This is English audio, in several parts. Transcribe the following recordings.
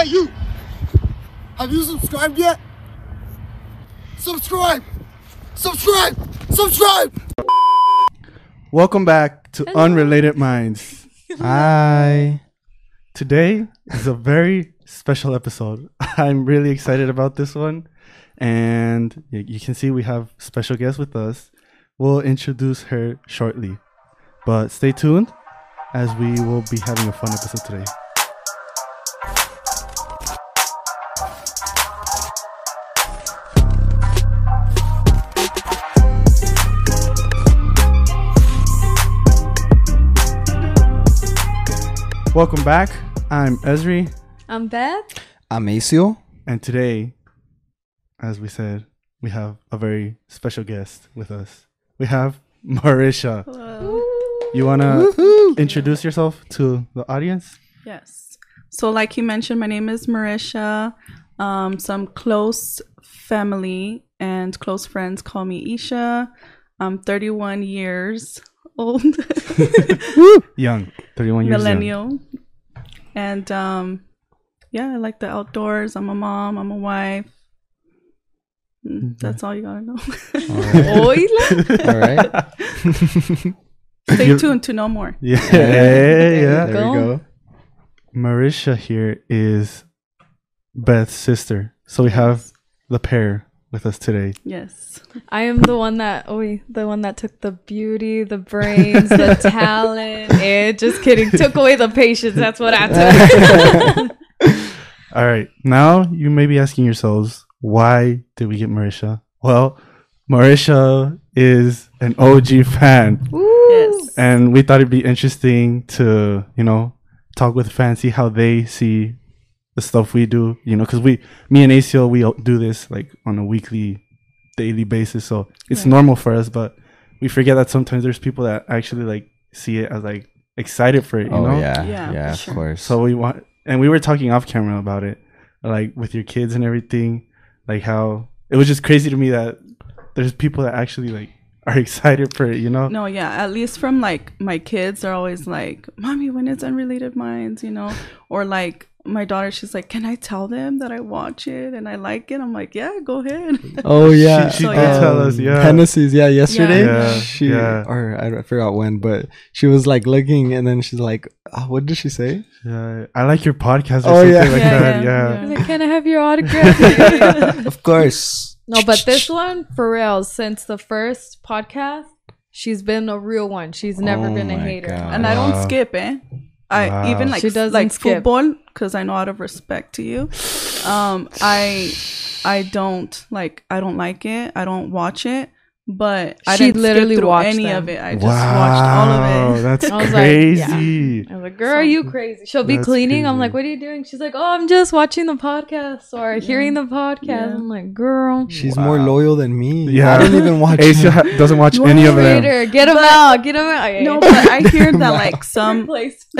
Hey, you! Have you subscribed yet? Subscribe! Subscribe! Subscribe! Welcome back to Unrelated Minds. Hi. Today is a very special episode. I'm really excited about this one. And you can see we have special guests with us. We'll introduce her shortly. But stay tuned as we will be having a fun episode today. Welcome back. I'm Esri. I'm Beth. I'm Acio. And today, as we said, we have a very special guest with us. We have Marisha. You want to introduce yourself to the audience? Yes. So, like you mentioned, my name is Marisha. Um, some close family and close friends call me Isha. I'm 31 years old, Young, 31 years young. millennial. And um, yeah, I like the outdoors. I'm a mom, I'm a wife. Mm, That's all you gotta know. Oila. All right. Stay You- tuned to know more. Yeah, yeah. There we go. go. Marisha here is Beth's sister. So we have the pair with us today. Yes. I am the one that oh the one that took the beauty, the brains, the talent. Eh, just kidding. Took away the patience. That's what I took. All right. Now you may be asking yourselves, why did we get Marisha? Well, Marisha is an OG fan. Yes. And we thought it'd be interesting to, you know, talk with fans, see how they see the stuff we do, you know, because we, me and ACL, we do this like on a weekly, daily basis. So it's Right. normal for us, but we forget that sometimes there's people that actually like see it as like excited for it, you Oh know? yeah. Yeah, Yeah, for of sure. course. So we want, and we were talking off camera about it, like with your kids and everything, like how it was just crazy to me that there's people that actually like are excited for it, you know? No, yeah, at least from like my kids are always like, "Mommy, when it's unrelated minds," you know, or like my daughter, she's like, "Can I tell them that I watch it and I like it?" I'm like, "Yeah, go ahead." oh yeah. She, she So, did yeah. tell us, yeah. Hennessy's, yeah, yesterday. Yeah, she yeah. or I, I forgot when, but she was like looking and then she's like, oh, what did she say? Yeah, I like your podcast or Oh, something yeah. like Yeah, that. yeah, Yeah. Like, Can I have your autograph? of course. no, but this one for real. Since the first podcast, she's been a real one. She's never Oh been a hater. God. and I don't skip, eh? I Wow. even like She doesn't like skip. football because I know out of respect to you. Um, I I don't like I don't like it. I don't watch it. But I She didn't literally skip watched any them. of it. I just watched all of it. That's I was like, crazy. I was like, girl, are you crazy? She'll be That's cleaning. I'm like, what are you doing? She's like, oh, I'm just watching the podcast or hearing the podcast. Yeah. I'm like, girl. She's more loyal than me. Yeah. I don't even watch Ace it. ha- doesn't watch any of them. Hater, get him out. Get him out. No, but I hear that like some Replace.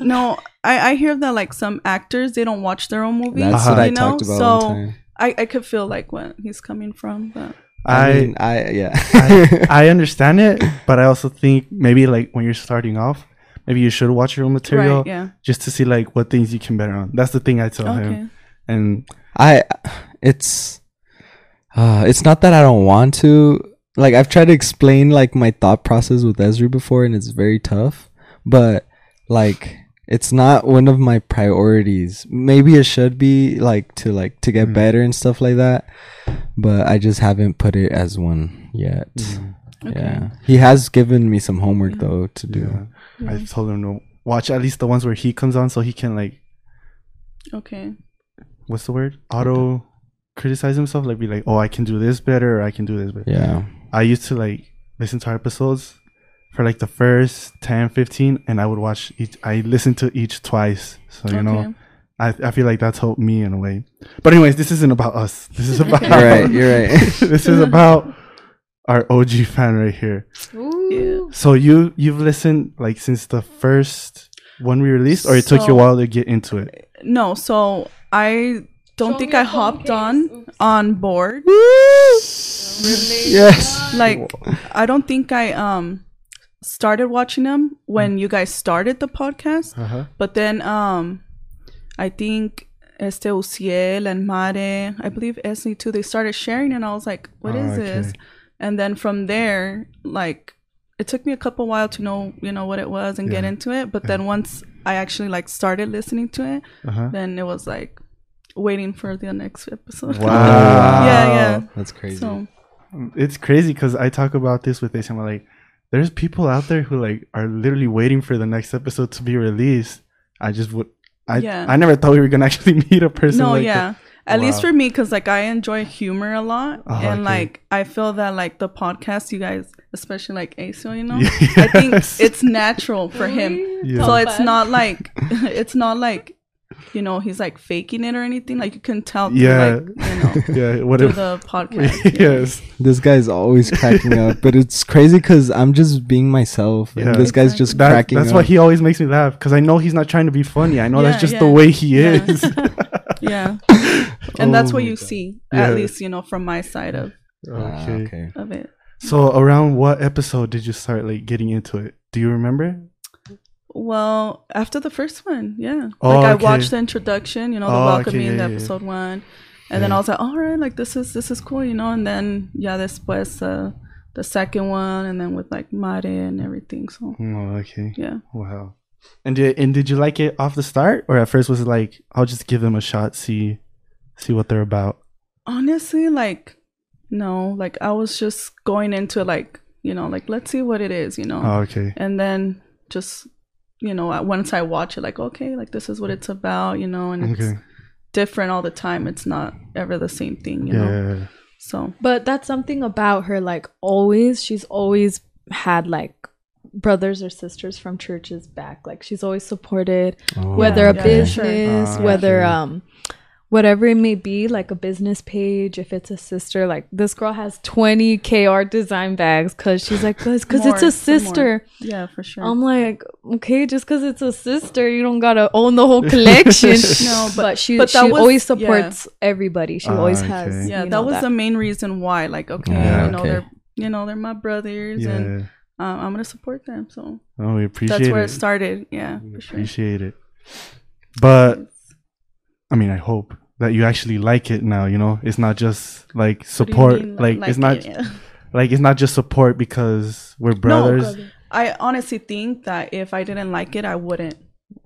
no, I, I hear that like some actors they don't watch their own movies. That's Uh-huh. what I know? talked about So. I, I could feel like when he's coming from, but I, I, mean, I yeah. I I understand it, but I also think maybe like when you're starting off, maybe you should watch your own material right, yeah, just to see like what things you can better on. That's the thing I tell okay, him. And I it's uh it's not that I don't want to like I've tried to explain like my thought process with Esri before and it's very tough but like it's not one of my priorities maybe it should be like to like to get Mm. better and stuff like that but I just haven't put it as one yet okay. yeah he has given me some homework though to do yeah, Yeah. I told him to watch at least the ones where he comes on, so he can like okay, what's the word? Auto criticize himself, like be like, oh, I can do this better, or I can do this better. yeah I used to like listen to our episodes for like the first 10, 15, and I would watch each. I listened to each twice, so you know. I I feel like that's helped me in a way. But anyways, this isn't about us. This is about you're right you're right this is about our OG fan right here. Ooh. So you you've listened like since the first one we released, or it took you a while to get into it. No, so I don't Show think me I a phone hopped case. on Oops. on board. yes Like I don't think I um started watching them when you guys started the podcast. Uh huh. But then um I think Este Uciel and Mare, I believe Esli too, they started sharing and I was like, "What Oh, is this? And then from there, like it took me a couple while to know, you know, what it was and get into it. But then once I actually like started listening to it, Uh-huh. then it was like waiting for the next episode. Wow. yeah, yeah. That's crazy. So It's crazy because I talk about this with Ace. I'm like, there's people out there who like are literally waiting for the next episode to be released. I just would. I Yeah. I never thought we were gonna actually meet a person. no, like yeah. that. At least for me, because like I enjoy humor a lot, Oh, and okay. like I feel that like the podcast, you guys, especially like Aso, you know, Yes. I think it's natural for him. Yeah. So it's not like it's not like you know he's like faking it or anything. Like you can tell, through, Yeah. like, you know, yeah. Whatever. the podcast. yes. This guy's always cracking up, but it's crazy because I'm just being myself, Yeah. and this guy's just That, cracking that's up. why he always makes me laugh because I know he's not trying to be funny. I know that's Yeah, just the way he is. Yeah, and that's Oh what you God. see, Yeah. at least you know from my side of Ah, okay. okay. of it. So around what episode did you start like getting into it? Do you remember? Well, after the first one, yeah. Oh, like I okay. watched the introduction, you know, the Oh, okay, welcoming, yeah, the yeah, yeah. episode one, and then I was like, all right, like this is this is cool, you know. And then yeah, después uh, the second one, and then with like Mare and everything. So Oh, okay. yeah, Wow. And did and did you like it off the start, or at first was it like I'll just give them a shot, see see what they're about? honestly, like no, like I was just going into like you know, like let's see what it is, you know, Oh, okay. and then just you know, once I watch it, like okay, like this is what it's about, you know, and it's different all the time. It's not ever the same thing, you Yeah. know. So But that's something about her. Like always, she's always had like brothers or sisters from churches back. Like she's always supported, Oh, whether a yeah, business, sure. Ah, whether okay. um, whatever it may be, like a business page. If it's a sister, like this girl has twenty KR design bags because she's like, because it's a sister. yeah, for sure. I'm like, okay, just because it's a sister, you don't gotta own the whole collection. No, but- but she but that she was- always yeah. supports everybody. She Ah, always okay. has. yeah, you that know, was the main reason why. Like, okay, Yeah, you know, okay. they're you know they're my brothers, and um, I'm gonna support them. So Oh, we appreciate that's where it. it started. Yeah, We for sure. appreciate it. But I mean, I hope that you actually like it now. You know, it's not just like What do you support. mean, Like, it's not it? Yeah. like it's not just support because we're brothers. I honestly think that if I didn't like it, I wouldn't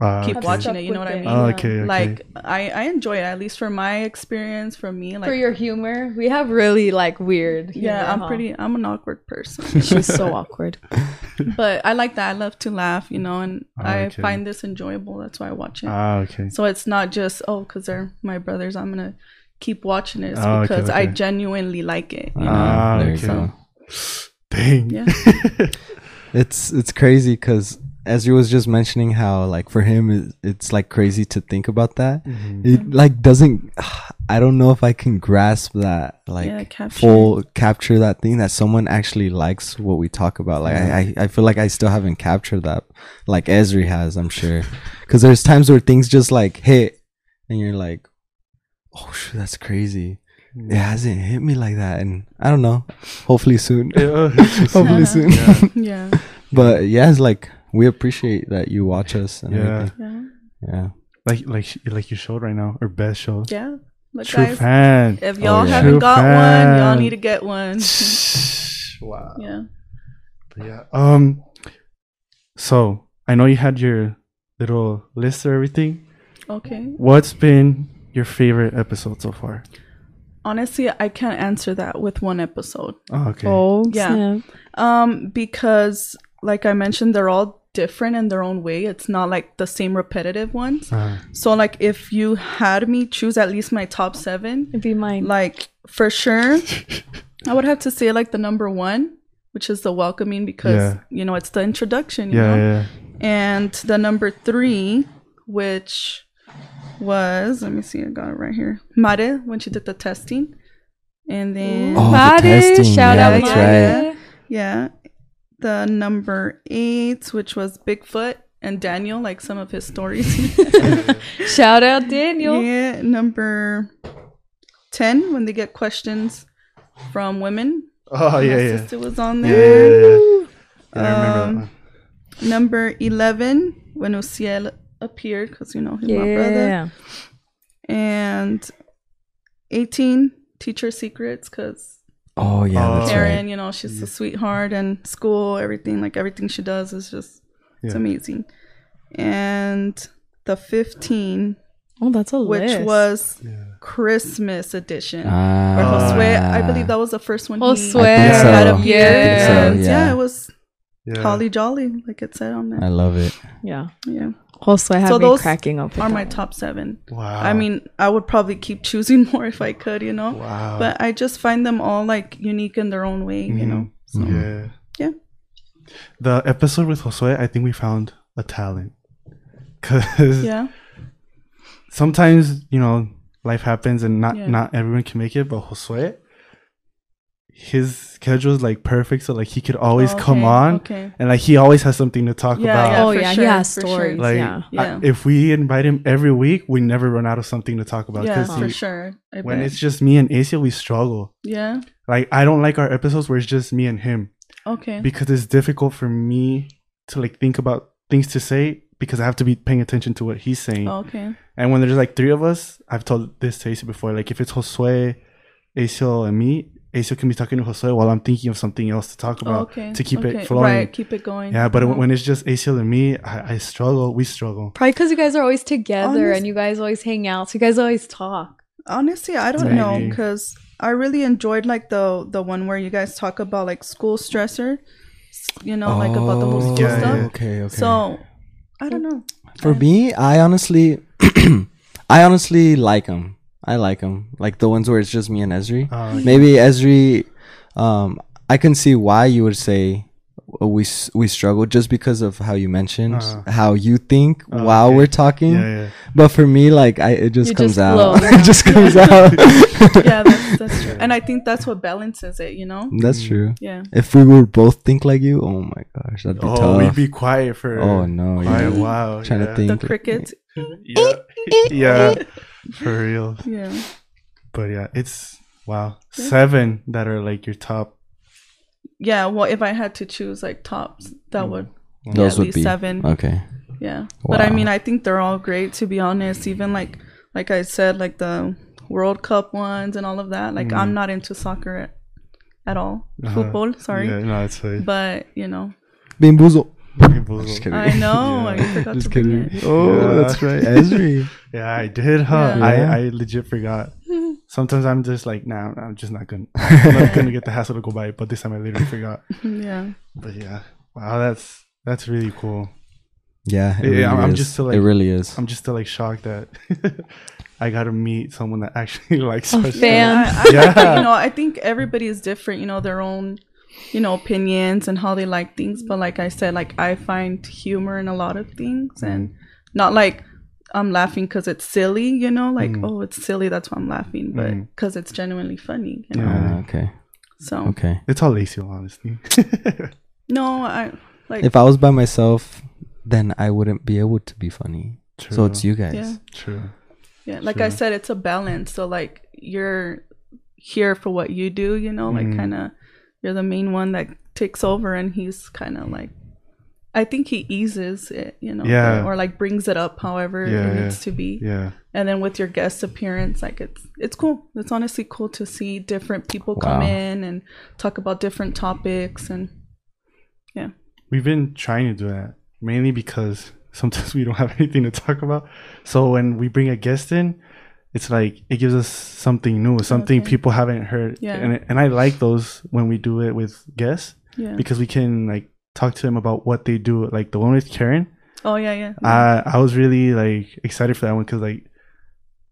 Ah, keep okay. watching it. You know what I mean? Oh, okay, okay. Like I, I enjoy it at least for my experience. For me, like for your humor. We have really like weird. Humor, yeah, I'm huh? pretty. I'm an awkward person, She's so awkward. but I like that. I love to laugh, you know, and Oh, I okay. find this enjoyable. That's why I watch it. Ah, okay. So it's not just oh, because they're my brothers. I'm gonna keep watching it It's Oh, okay, because I genuinely like it. You know? Ah, there okay. go. Dang. Yeah. It's it's crazy because Ezra was just mentioning how like for him it's like crazy to think about that. Mhm. It like doesn't. I don't know if I can grasp that like Yeah, capture full capture that thing that someone actually likes what we talk about. Like I, I I feel like I still haven't captured that like Esri has. I'm sure because there's times where things just like hit and you're like, oh shit, that's crazy. It hasn't hit me like that, and I don't know. Hopefully soon. Yeah, Hopefully soon. Yeah. yeah, But yeah, it's like we appreciate that you watch us and Yeah. everything. yeah, Yeah. like like like you showed right now, or best show. yeah. Look, True guys, fan. if y'all Oh, yeah. haven't True got one, y'all need to get one. wow. yeah. But yeah. Um. So I know you had your little list or everything. Okay. What's been your favorite episode so far? Honestly, I can't answer that with one episode. Oh, okay. Oh Yeah. snap. Um, because like I mentioned, they're all different in their own way. It's not like the same repetitive ones. Uh, So like if you had me choose at least my top seven, It'd be mine. like for sure, I would have to say like the number one, which is the welcoming because Yeah. you know it's the introduction. You yeah, know? yeah. And the number three, which was let me see, I got it right here. Mare when she did the testing. And then Oh, the testing. shout Yeah, out that's Mare. yeah. The number eight, which was Bigfoot and Daniel, like some of his stories. Shout out Daniel. yeah. Number ten, when they get questions from women. Oh yeah, My yeah. sister was on there. yeah, yeah. Yeah, I remember that Um, one. Number eleven, when Uciel appeared because you know he's my brother. Yeah. And 18 teacher secrets because Oh yeah, Oh. that's Karen, right. you know, she's a sweetheart and school, everything, like everything she does is just, it's amazing. And the 15, Oh, that's a which list. was Yeah. Christmas edition. Or Ah, Josue, I believe that was the first one. he Josue. I so. had I a think beard. so, yeah. yeah. it was Yeah. holly jolly, like it said on there. I love it. Yeah. Yeah, Also, I have So me those cracking up. are my that top seven. Wow. I mean, I would probably keep choosing more if I could, you know. wow. But I just find them all like unique in their own way, you know. Mm-hmm. So yeah. yeah. The episode with Josue, I think we found a talent. Cause yeah, sometimes you know life happens and not Yeah. not everyone can make it. But Josue, his schedule is like perfect, so like he could always oh, come Okay, on, Okay. and like he always has something to talk Yeah, about. yeah. oh for yeah, sure, he has for sure. stories. Like yeah. I- Yeah. if we invite him every week, we never run out of something to talk about. Yeah, 'cause for he- sure. I When bet. it's just me and Asia, we struggle. yeah. Like I don't like our episodes where it's just me and him Okay. because it's difficult for me to like think about things to say because I have to be paying attention to what he's saying. Oh, okay. And when there's like three of us, I've told this to Ace before. Like if it's Josue, Ace, and me, Ace can be talking to Josue while I'm thinking of something else to talk about okay. to keep okay. it flowing. Right. Keep it going. Yeah, but Uh-huh. when it's just Ace and me, I, I struggle. We struggle. Probably because you guys are always together Honest- and you guys always hang out, so you guys always talk. honestly, I don't know because I really enjoyed like the the one where you guys talk about like school stressor. You know, like about the whole school Yeah, stuff. yeah. Okay, okay. So I don't know. For me, I honestly, I honestly like them. I like them, like the ones where it's just me and Esri. Uh, Maybe Esri, um, I can see why you would say uh, we we struggle just because of how you mentioned Uh-huh. how you think Oh, while okay. we're talking. yeah, yeah. But for me, like I, it just You comes just out. it just comes out. Yeah, that's, that's true. And I think that's what balances it. You know. That's true. Yeah. If we would both think like you, oh my gosh, that'd be Oh, tough. we'd be quiet for. oh no, quiet. yeah. Wow. Trying yeah. to think. The crickets. Yeah, yeah, for real. Yeah. But yeah, it's wow. Seven that are like your top. Yeah. Well, if I had to choose like tops, that would yeah, Those would be seven. okay. Yeah. But I mean, I think they're all great to be honest. Even like like I said, like the World Cup ones and all of that. Like I'm not into soccer at, at all. Uh-huh. Football, sorry. Yeah, no, it's fine. But you know, Bimboozle. Just Just kidding. I know. Yeah. I forgot Just to bring kidding. it. Oh, Yeah. that's right. Esri. Yeah, I did, huh? Yeah. I, I legit forgot. Sometimes I'm just like, nah, I'm just not gonna, I'm not gonna get the hassle to go by it. But this time I literally forgot. Yeah. But yeah, wow, that's that's really cool. Yeah, it Yeah, really I'm is. just still, it like- really is. I'm just still like shocked that I got to meet someone that actually likes oh, A our stuff. fan. I, I Yeah. you know, I think everybody is different, you know, their own, you know, opinions and how they like things. But like I said, like I find humor in a lot of things and not like I'm laughing because it's silly, you know, like, Mm. oh, it's silly. That's why I'm laughing, but Mm. because it's genuinely funny, you know. Yeah. Ah, okay. So, Okay. It's all lazy, honestly. no, I like, If I was by myself, then I wouldn't be able to be funny. True. So it's you guys. yeah. True. Yeah. Like I said, it's a balance. So, like, you're here for what you do, you know, like Mhm. kind of, you're the main one that takes over and he's kind of like, I think he eases it, you know, Yeah. or, or, like brings it up however Yeah, it yeah. needs to be. Yeah. And then with your guest appearance, like it's it's cool. It's honestly cool to see different people come in and talk about different topics and yeah. We've been trying to do that mainly because sometimes we don't have anything to talk about. So when we bring a guest in, it's like it gives us something new, something Okay. people haven't heard. Yeah. And and I like those when we do it with guests yeah. because we can like talk to them about what they do. Like the one with Karen, oh yeah, yeah. I I was really like excited for that one because like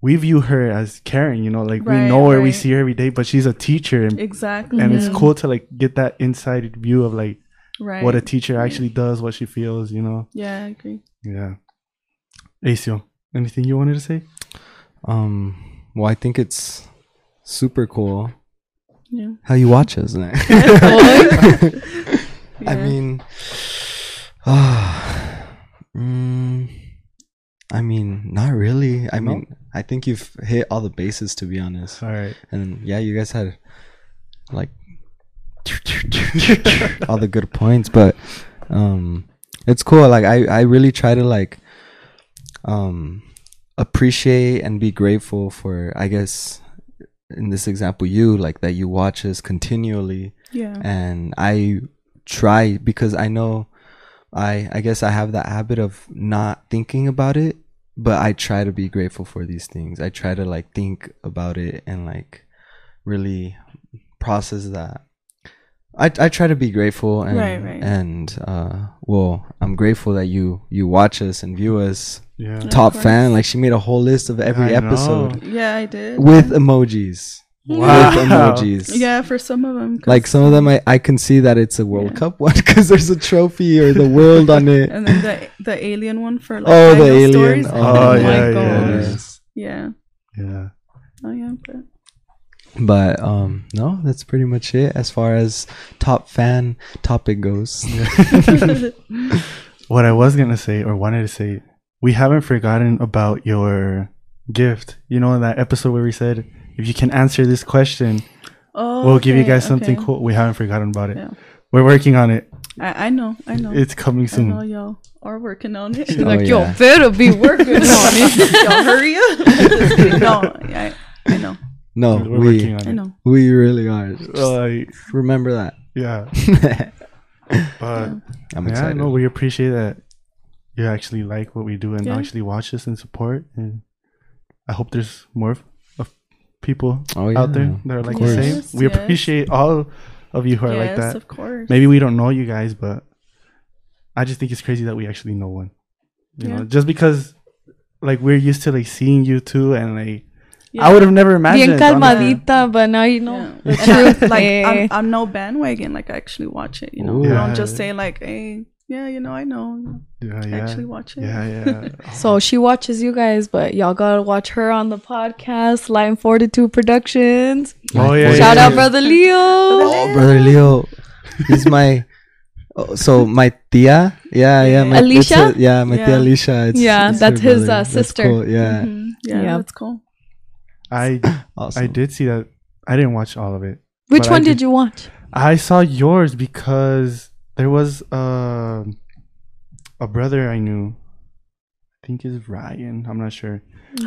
we view her as Karen, you know, like we know her, we see her every day, but she's a teacher, and, exactly. and it's cool to like get that inside view of like right. what a teacher actually does, what she feels, you know. yeah, I agree. Yeah. Acio, anything you wanted to say? Um. Well, I think it's super cool Yeah. how you watch us. I Yeah. mean, ah, mm, I mean, not really. I No? mean, I think you've hit all the bases to be honest. All right. And yeah, you guys had like all the good points, but um, it's cool. Like I, I really try to like um appreciate and be grateful for I guess in this example you like that you watch us continually Yeah. and I try because I know I I guess I have that habit of not thinking about it, but I try to be grateful for these things. I try to like think about it and like really process that. I I try to be grateful and Right, right. and uh well, I'm grateful that you you watch us and view us. Yeah. Yeah. Top fan, like she made a whole list of every I know. episode Yeah, I did. with emojis. Wow. With emojis. yeah, for some of them. Like some of them, I, I can see that it's a World Yeah. Cup one because there's a trophy or the world on it. and then the the alien one for like oh, the alien! stories. Oh, my yeah, gosh. yeah, Yeah. yeah. Oh yeah. But But um, no, that's pretty much it as far as top fan topic goes. What I was gonna say or wanted to say, we haven't forgotten about your gift. You know in that episode where we said if you can answer this question, oh, we'll give you guys something okay. cool. We haven't forgotten about it. Yeah. We're working on it. I, I know. I know. It's coming soon I know soon. y'all are working on it. Oh, like, yeah. yo, better be working on it. y'all hurry up. No, I, I know. No, We're we working on I it. know. we really are. Like, Remember that. yeah, but I'm yeah, excited. no, we appreciate that you actually like what we do and Yeah. actually watch us and support. And I hope there's more of, of people oh yeah, out there that are like the course. same. We Yes. appreciate all of you who are like that. of course. Maybe we don't know you guys, but I just think it's crazy that we actually know one. You Yeah. know, just because like we're used to like seeing you two and like Yeah. I would have never imagined. Bien honestly. calmadita, but now you know Yeah. the And truth. I, like Eh. I'm, I'm no bandwagon. Like I actually watch it. You know, Ooh. I don't just say like, "Hey, yeah, you know, I know." Yeah, I yeah. actually watch it. Yeah, yeah. So she watches you guys, but y'all gotta watch her on the podcast, Line Fortitude Productions. oh yeah. Shout yeah, out, yeah. brother Leo. Oh, brother Leo, he's my. oh, So my tia, yeah, yeah, my, Alicia? a- yeah, my Yeah. tia Alicia. It's, Yeah, it's that's his, brother. uh, That's sister. cool, Yeah, Mhm. Yeah, Yeah. that's cool. I awesome. I did see that. I didn't watch all of it. Which one did- did you watch? I saw yours because there was uh, a brother I knew. I think is Ryan. I'm not sure,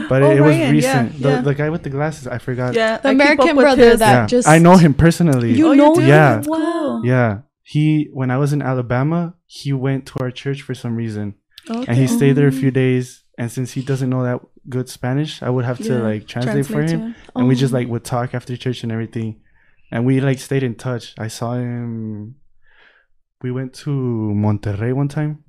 but Oh, it, it was Ryan, yeah, recent. the, yeah. the guy with the glasses. I forgot. Yeah, The I American brother his- that yeah. just- I know him personally. You Oh, know do? him? Yeah. Wow. Yeah, he when I was in Alabama, he went to our church for some reason, Okay. and he stayed there a few days. And since he doesn't know that good Spanish, I would have to Yeah, like translate, for him. and we Oh. just like would talk after church and everything and we like stayed in touch i saw him we went to monterrey one time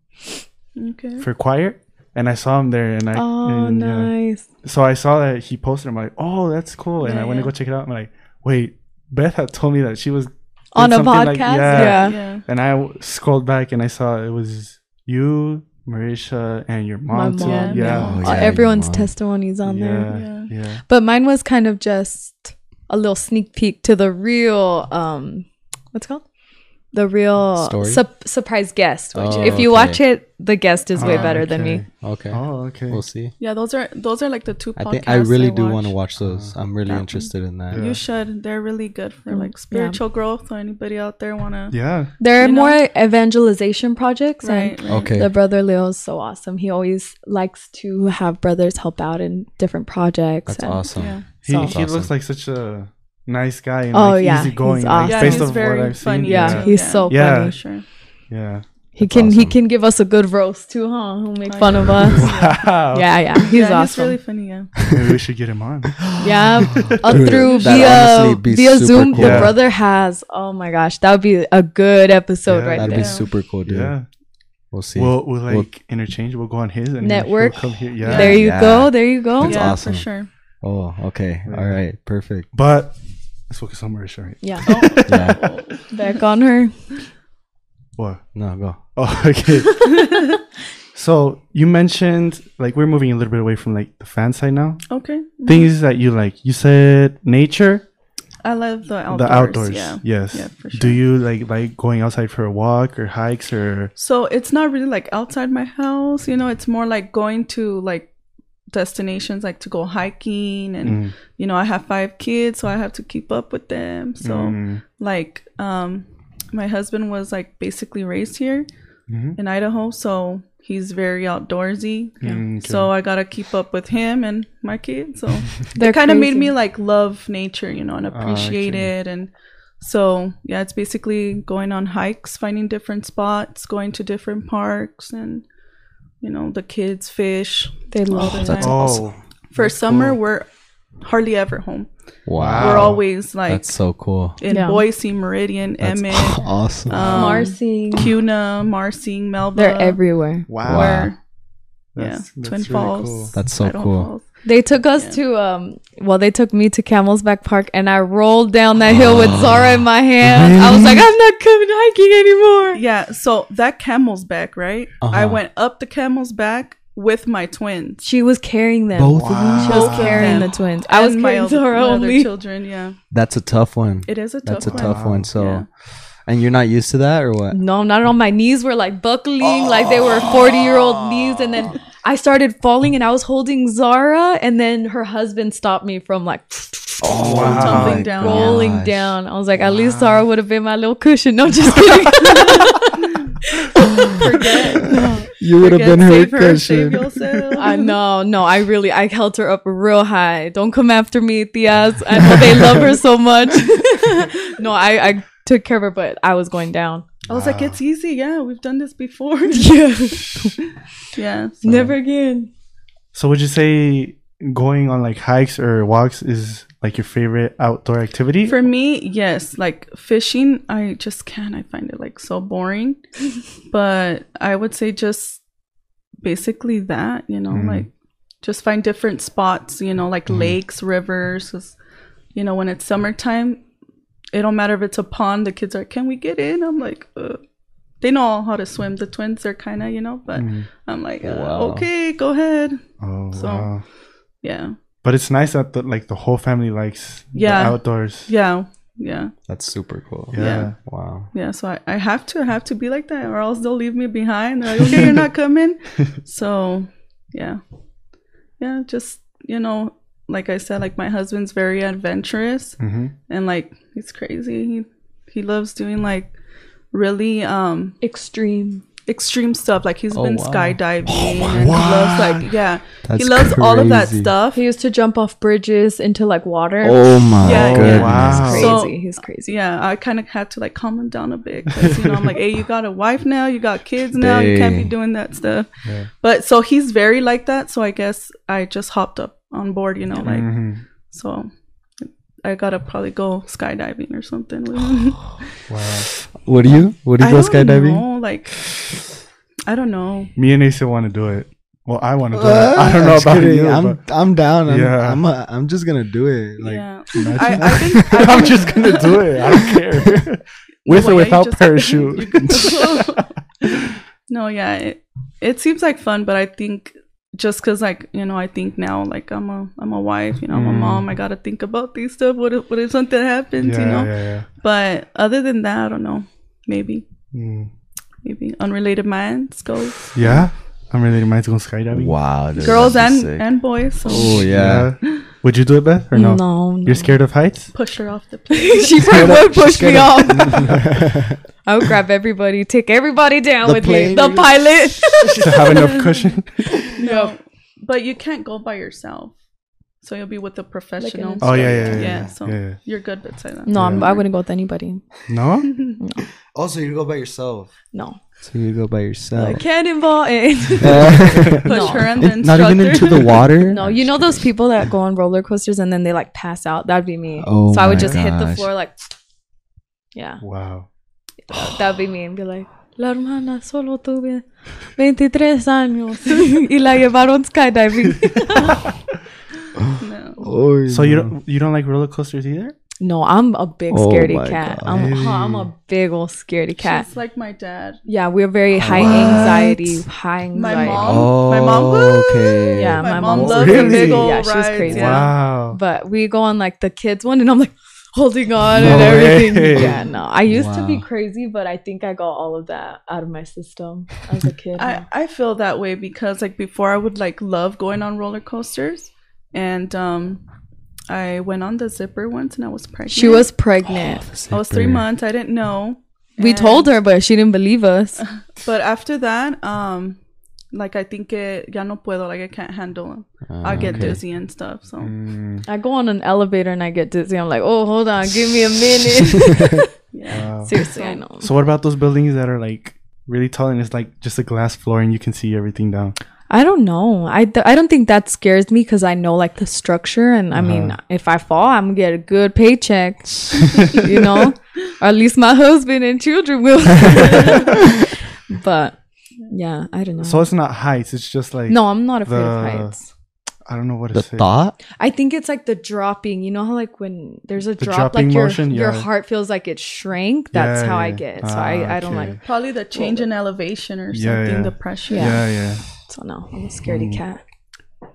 Okay. for choir and i saw him there and i Oh, and, uh, nice. so i saw that he posted i'm like oh that's cool and Yeah, i went yeah. to go check it out i'm like wait beth had told me that she was On a podcast? like- yeah. Yeah. and i w- scrolled back and i saw it was you marisha and your My mom, too. mom. yeah Oh, Uh, yeah, everyone's mom. testimonies on there. yeah Yeah. yeah But mine was kind of just a little sneak peek to the real um what's it called? The real Story? sup- surprise guest. Which Oh, if you okay. watch it, the guest is way Oh, better than me. okay. Okay, oh okay we'll see. Yeah, those are those are like the two podcasts. I think I really do want to watch those. Ah, I'm really That interested in that. Yeah. You should. They're really good for like spiritual growth. So anybody out there wanna yeah There are You know? more evangelization projects right, and right. Okay. the brother Leo is so awesome. He always likes to have brothers help out in different projects. That's and awesome. Yeah. He, So- he Awesome. looks like such a nice guy and Oh, like yeah, easygoing. he's like, awesome. Yeah, based he's off very what I've funny. seen. Yeah, too. he's so Yeah. funny. For sure. Yeah. He That's can he can give us a good roast too, huh? He'll make Oh, fun of us. Wow. yeah, yeah, he's yeah, awesome. He's really funny. Yeah. Maybe we should get him on. Yeah, uh, through that'd via be via Zoom, cool. the Yeah. brother has. Oh my gosh, that would be a good episode Yeah, right That'd there. be super cool, dude. yeah. We'll see. We'll we'll like We'll- interchange. We'll go on his and Network. Come here. Yeah. there you Yeah. go. There you go. That's yeah, awesome. for sure. oh, okay. Yeah. All right. Perfect. But let's focus on Marisha. Right? Yeah, oh. Yeah. back on her. What? No, go. Oh, okay. so you mentioned like we're moving a little bit away from like the fan side now. Okay. Things that you like. You said nature, I love the outdoors. the outdoors. Yeah. Yes. Yeah, for Do you like like going outside for a walk or hikes or? So it's not really like outside my house, you know, it's more like going to like destinations like to go hiking and Mm, you know, I have five kids, so I have to keep up with them. So mm, like um my husband was like basically raised here mhm. in Idaho, so he's very outdoorsy. Mm, okay. So I gotta keep up with him and my kids. So They're kind of made me like love nature, you know, and Ah, appreciate okay. it. And so yeah, it's basically going on hikes, finding different spots, going to different parks, and you know the kids fish. They love it. that's oh, For That's summer, cool. we're hardly ever home. Wow. We're always like That's so cool. in Yeah. Boise, Meridian, That's Emmett, awesome. um, Marcy. Kuna, Marsing, Melba. They're everywhere. wow. Where, That's- yeah, that's Twin really Falls. cool. That's so Idaho cool. Falls. They took us Yeah. to um well they took me to Camel's Back Park and I rolled down that hill with Zara in my hand. I was like, I'm not coming hiking anymore. Yeah, so that camel's back, right? I Uh-huh. went up the camel's back with my twins. She was carrying them. Both of them? She was Both carrying them. the twins. I was And my carrying other- Zara my other only. children. Yeah, That's a tough one. it is a tough one. That's a one. tough one. So, Yeah. and you're not used to that or what? No, not at all. My knees were like buckling, like they were 40 year old knees. And then I started falling and I was holding Zara. And then her husband stopped me from like Oh, Wow. Tumbling my down. rolling down. I was like, at least Zara would have been my little cushion. No, just kidding. Forget. You would have been her save her, save cushion. yourself. I know, no, I really, I held her up real high. Don't come after me, Tias. I know they love her so much. no, I, I took care of her, but I was going down. I was like, it's easy. Yeah, we've done this before. Yeah, yeah. never again. So would you say going on like hikes or walks is like your favorite outdoor activity? For me, yes. Like fishing, I just can't. I find it like so boring. but I would say just basically that, you know, Mhm. like just find different spots, you know, like Mhm. lakes, rivers. 'cause, you know, when it's summertime, it don't matter if it's a pond. The kids are, can we get in? I'm like, uh, they know how to swim. The twins are kind of, you know, but Mhm. I'm like, uh, Wow. okay, go ahead. Oh So- wow! Yeah, But it's nice that the, like the whole family likes Yeah. the outdoors. yeah, yeah. That's super cool. Yeah. Yeah. Wow. Yeah, so I, I have to I have to be like that or else they'll leave me behind. They're like, okay, you're not coming. so yeah. Yeah, just you know, like I said, like my husband's very adventurous hmm and like he's crazy. He he loves doing like really um Extreme. extreme stuff. Like he's Oh, been wow. skydiving and he loves like yeah. That's he loves all of that stuff. He used to jump off bridges into like water. Oh my Yeah, goodness. yeah. Wow. He's crazy. So- He's crazy. yeah, I kind of had to like calm him down a bit because you know I'm like, hey, you got a wife now, you got kids now, you can't be doing that stuff. Yeah. But so he's very like that. So I guess I just hopped up on board, you know, like Mhm. so. I gotta probably go skydiving or something. with him. Wow. What do you? What do you I go don't skydiving? know, like I don't know. Me and Asa want to do it. Well, I want to do it. I don't know Just about kidding. you. I'm I'm down. I'm, Yeah. I'm a, I'm just gonna do it. Like yeah, imagine I, that. I think I I'm just gonna do it. I don't care. With Well, or without just- parachute. no, yeah, it, it seems like fun, but I think just because like you know, I think now like I'm a I'm a wife, you know, I'm a Mm. mom. I gotta think about these stuff. What if what if something happens, yeah, you know? yeah, yeah. But other than that, I don't know. Maybe Mm. maybe unrelated minds go Yeah, I'm really mine's going skydiving. wow, dude, girls and sick. and boys. So Oh yeah. Would you do it, Beth, or no? No, no. You're scared of heights? push her off the plane. she probably would push me off. I would grab everybody, take everybody down The with plane, me. The you're pilot. to have enough cushion? no, but you can't go by yourself. So you'll be with a professional. Oh yeah, yeah, yeah. Yeah, yeah, so yeah, yeah. you're good beside that. no, I'm, I wouldn't go with anybody. No? Also, you go by yourself. No, So you go by yourself. like cannonball. And Push No. her and then Not even into the water. no, you know those people that go on roller coasters and then they like pass out. That'd be me. Oh so I would my just hit the floor like, yeah, Wow. that'd be me and be like. La hermana solo tuve 23 años y la llevaron skydiving. No. Oh, So you don't you don't like roller coasters either? No, I'm a big Oh scaredy my cat. God. I'm, I'm a big old scaredy cat. She's like my dad. Yeah, we're very high What? anxiety. High anxiety. My mom. Oh, my mom. okay. Yeah, my, my mom mom- loves the Really? big old Yeah, she's rides. crazy. Yeah. Wow. But we go on like the kids one, and I'm like holding on No and everything. way. Yeah, no. I used to be crazy, but I think I got all of that out of my system as a kid. I, I feel that way because like before I would like love going on roller coasters and um I went on the zipper once and I was pregnant. she was pregnant. I was three months. I didn't know. we And- told her, but she didn't believe us. But after that, um like I think it ya no puedo like I can't handle them. Ah, I get okay. dizzy and stuff. So Mm, I go on an elevator and I get dizzy. I'm like, oh, hold on, give me a minute. yeah. wow. Seriously, I know. So what about those buildings that are like really tall and it's like just a glass floor and you can see everything down? I don't know. I I don't think that scares me because I know like the structure. And I mean, Uh-huh. if I fall, I'm gonna get a good paycheck, you know, or at least my husband and children will. but yeah, I don't know. So it's not heights. It's just like no, I'm not afraid of heights. I don't know what to The say. thought? I think it's like the dropping. You know how like when there's a The drop, dropping like your motion? your Yeah. heart feels like it shrank. That's Yeah, how I get. So Ah, I I don't okay. like. Probably the change in elevation or Yeah, something, yeah. the pressure. Yeah, yeah. So no, I'm a scaredy Mm. cat.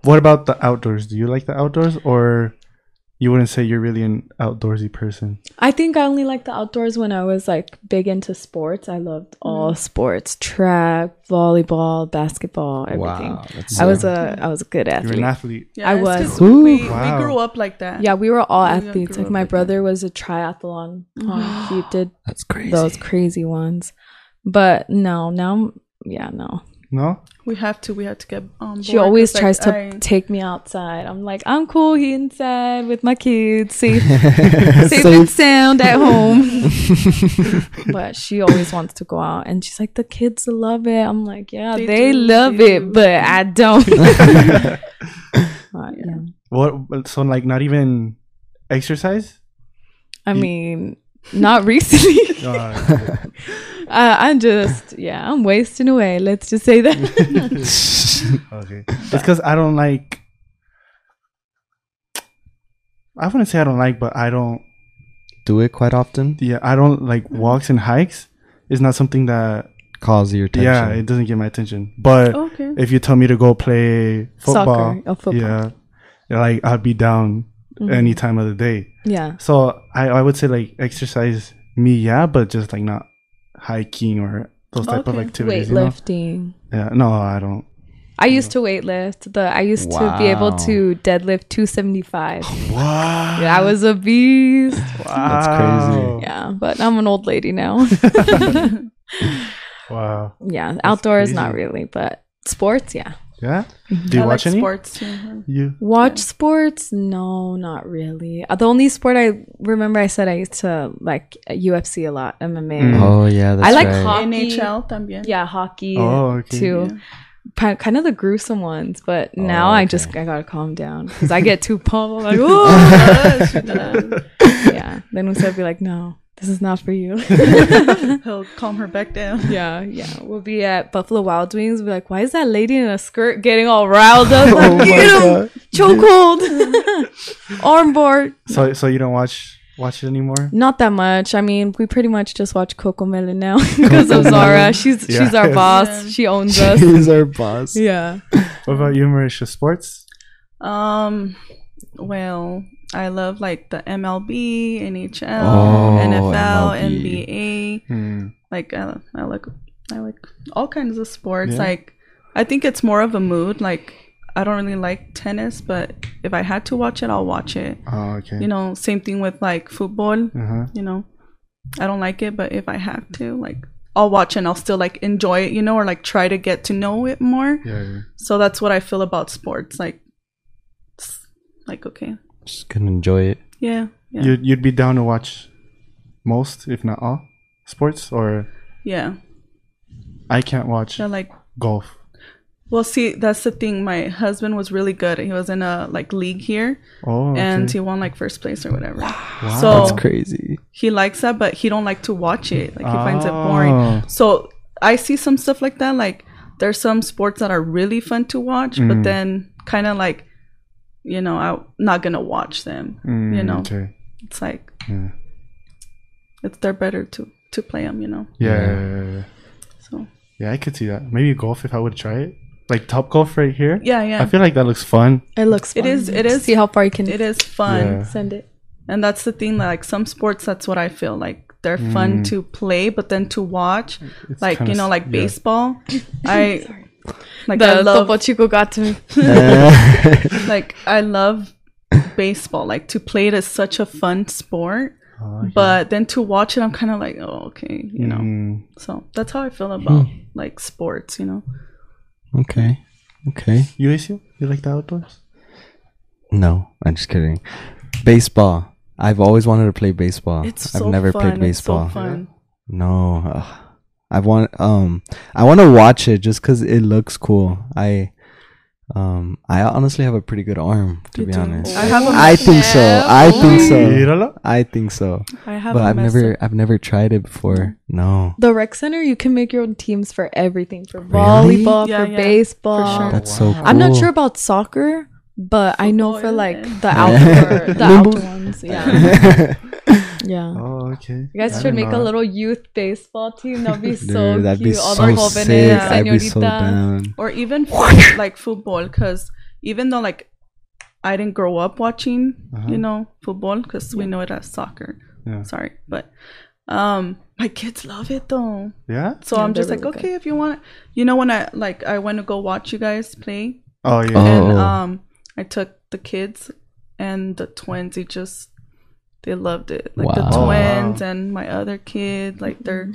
What about the outdoors? Do you like the outdoors or you wouldn't say you're really an outdoorsy person? I think I only liked the outdoors when I was like big into sports. I loved all sports: track, volleyball, basketball, everything. Wow. That's I was a I was a good athlete. You're athlete. an athlete. Yeah, I was. Ooh. We, Wow. we grew up like that. Yeah, we were all Yeah, athletes. Like my like that. brother was a triathlon. He did That's crazy. those crazy ones. But no, now yeah, no. No? We have to. We have to get on. She always always 'cause, tries like, to I- take me outside. I'm like, I'm cool here inside with my kids, safe, safe and sound at home. but she always wants to go out, and she's like, the kids love it. I'm like, yeah, They they, do, love they it, do. but I don't. But, yeah. What so like not even exercise? I mean, not recently. Uh, uh, I'm just, yeah, I'm wasting away. Let's just say that. okay. It's because I don't like. I wouldn't say I don't like, but I don't. Do it quite often. Yeah, I don't like walks and hikes. It's not something that. calls your attention. Yeah, it doesn't get my attention. But Okay. if you tell me to go play football, Soccer football. yeah, like I'd be down Mhm. any time of the day. Yeah. So I, I would say like exercise me, yeah, but just like not hiking or those type of Okay. activities. You know? Weightlifting. Yeah, no, I don't. I used to weightlift. The I used to be able to deadlift 275. Wow, Yeah, I was a beast. Wow. That's crazy. Yeah, but I'm an old lady now. Wow. yeah, outdoors not really, but sports, yeah. Yeah. Do you I watch like any? sports too. huh? You. Watch sports? No, not really. Uh, the only sport I remember I said I used to like uh, UFC a lot, MMA. Mm. Oh yeah, that's I like right. hockey. NHL también. Yeah, hockey Oh, okay. too. Yeah. Kind of the gruesome ones, but now Oh, I just I gotta calm down because I get too pumped. I'm like, oh, yeah. Then Usa be like, no, this is not for you. He'll calm her back down. yeah, yeah. We'll be at Buffalo Wild Wings. We'll be like, why is that lady in a skirt getting all riled up? Oh Like, my get him, God. chokehold, armbar. So so you don't watch watch it anymore? Not that much. I mean, we pretty much just watch Coco Melon now because of Zara. She's she's our boss. Yeah. She owns us. She's our boss. yeah. What about you, Marisha? Sports? Um, well, I love like the MLB, NHL, Oh, NFL, MLB. NBA. Hmm. Like I, I like I like all kinds of sports. Yeah. Like I think it's more of a mood. Like I don't really like tennis, but if I had to watch it, I'll watch it. Oh, okay. You know, same thing with like football. Uh-huh. You know, I don't like it, but if I have to, like I'll watch and I'll still like enjoy it. You know, or like try to get to know it more. Yeah, yeah. So that's what I feel about sports. Like, it's like okay, Just gonna enjoy it. yeah, yeah, You'd you'd be down to watch most, if not all, sports, or yeah. I can't watch Yeah, like golf. well, see, that's the thing. My husband was really good. He was in a like league here, Oh, okay. and he won like first place or whatever. Wow. So That's crazy. he likes that, but he don't like to watch it. Like he finds it boring. Oh. So I see some stuff like that. Like there's some sports that are really fun to watch, Mm. but then kind of like, you know, I'm not gonna watch them. Mm, you know, Okay. it's like Yeah. it's they're better to to play them. You know, Yeah. Yeah. yeah, yeah, yeah. so Yeah, I could see that. Maybe golf if I would try it. Like top golf right here. yeah, yeah. I feel like that looks fun. It looks. It fun. is- it is- See how far you can it is fun. Yeah. send it. And that's the thing, like some sports, that's what I feel like they're fun to play, but then to watch, It's like you know, like yeah. baseball, I like I love Topo Chico got to me. like I love baseball. Like to play it is such a fun sport, Oh, okay. but then to watch it, I'm kind of like, oh, okay, you know. Mm, So that's how I feel about like sports, you know. Okay. Okay. You, Acio? You like the outdoors? No, I'm just kidding. Baseball. I've always wanted to play baseball. It's I've so never fun. played baseball. It's so fun. No. ugh. I want um I want to watch it just cuz it looks cool. I um I honestly have a pretty good arm to You be do. honest. I have a I think so. I think so. I think so. I have But a I've never up- I've never tried it before. No. The rec center, you can make your own teams for everything for Really? volleyball, Yeah, for yeah, baseball. for sure. That's so cool. I'm not sure about soccer, but I know for like yeah. the outdoor, the outdoor ones. Yeah, yeah. Oh, okay. You guys I should make know a little youth baseball team. That'd be so Dude, that'd cute. be All so the jóvenes, sick. I'd so down. or even like football because even though like I didn't grow up watching Uh-huh. you know football because we know it as soccer. Yeah. Sorry, but um my kids love it though. Yeah? So Yeah, I'm just they're like, really okay, if you want, you know, when I like I went to go watch you guys play, Oh, yeah. Oh. and um I took the kids and the twins. They just they loved it, like the Wow. Oh, twins wow. and my other kid, like they're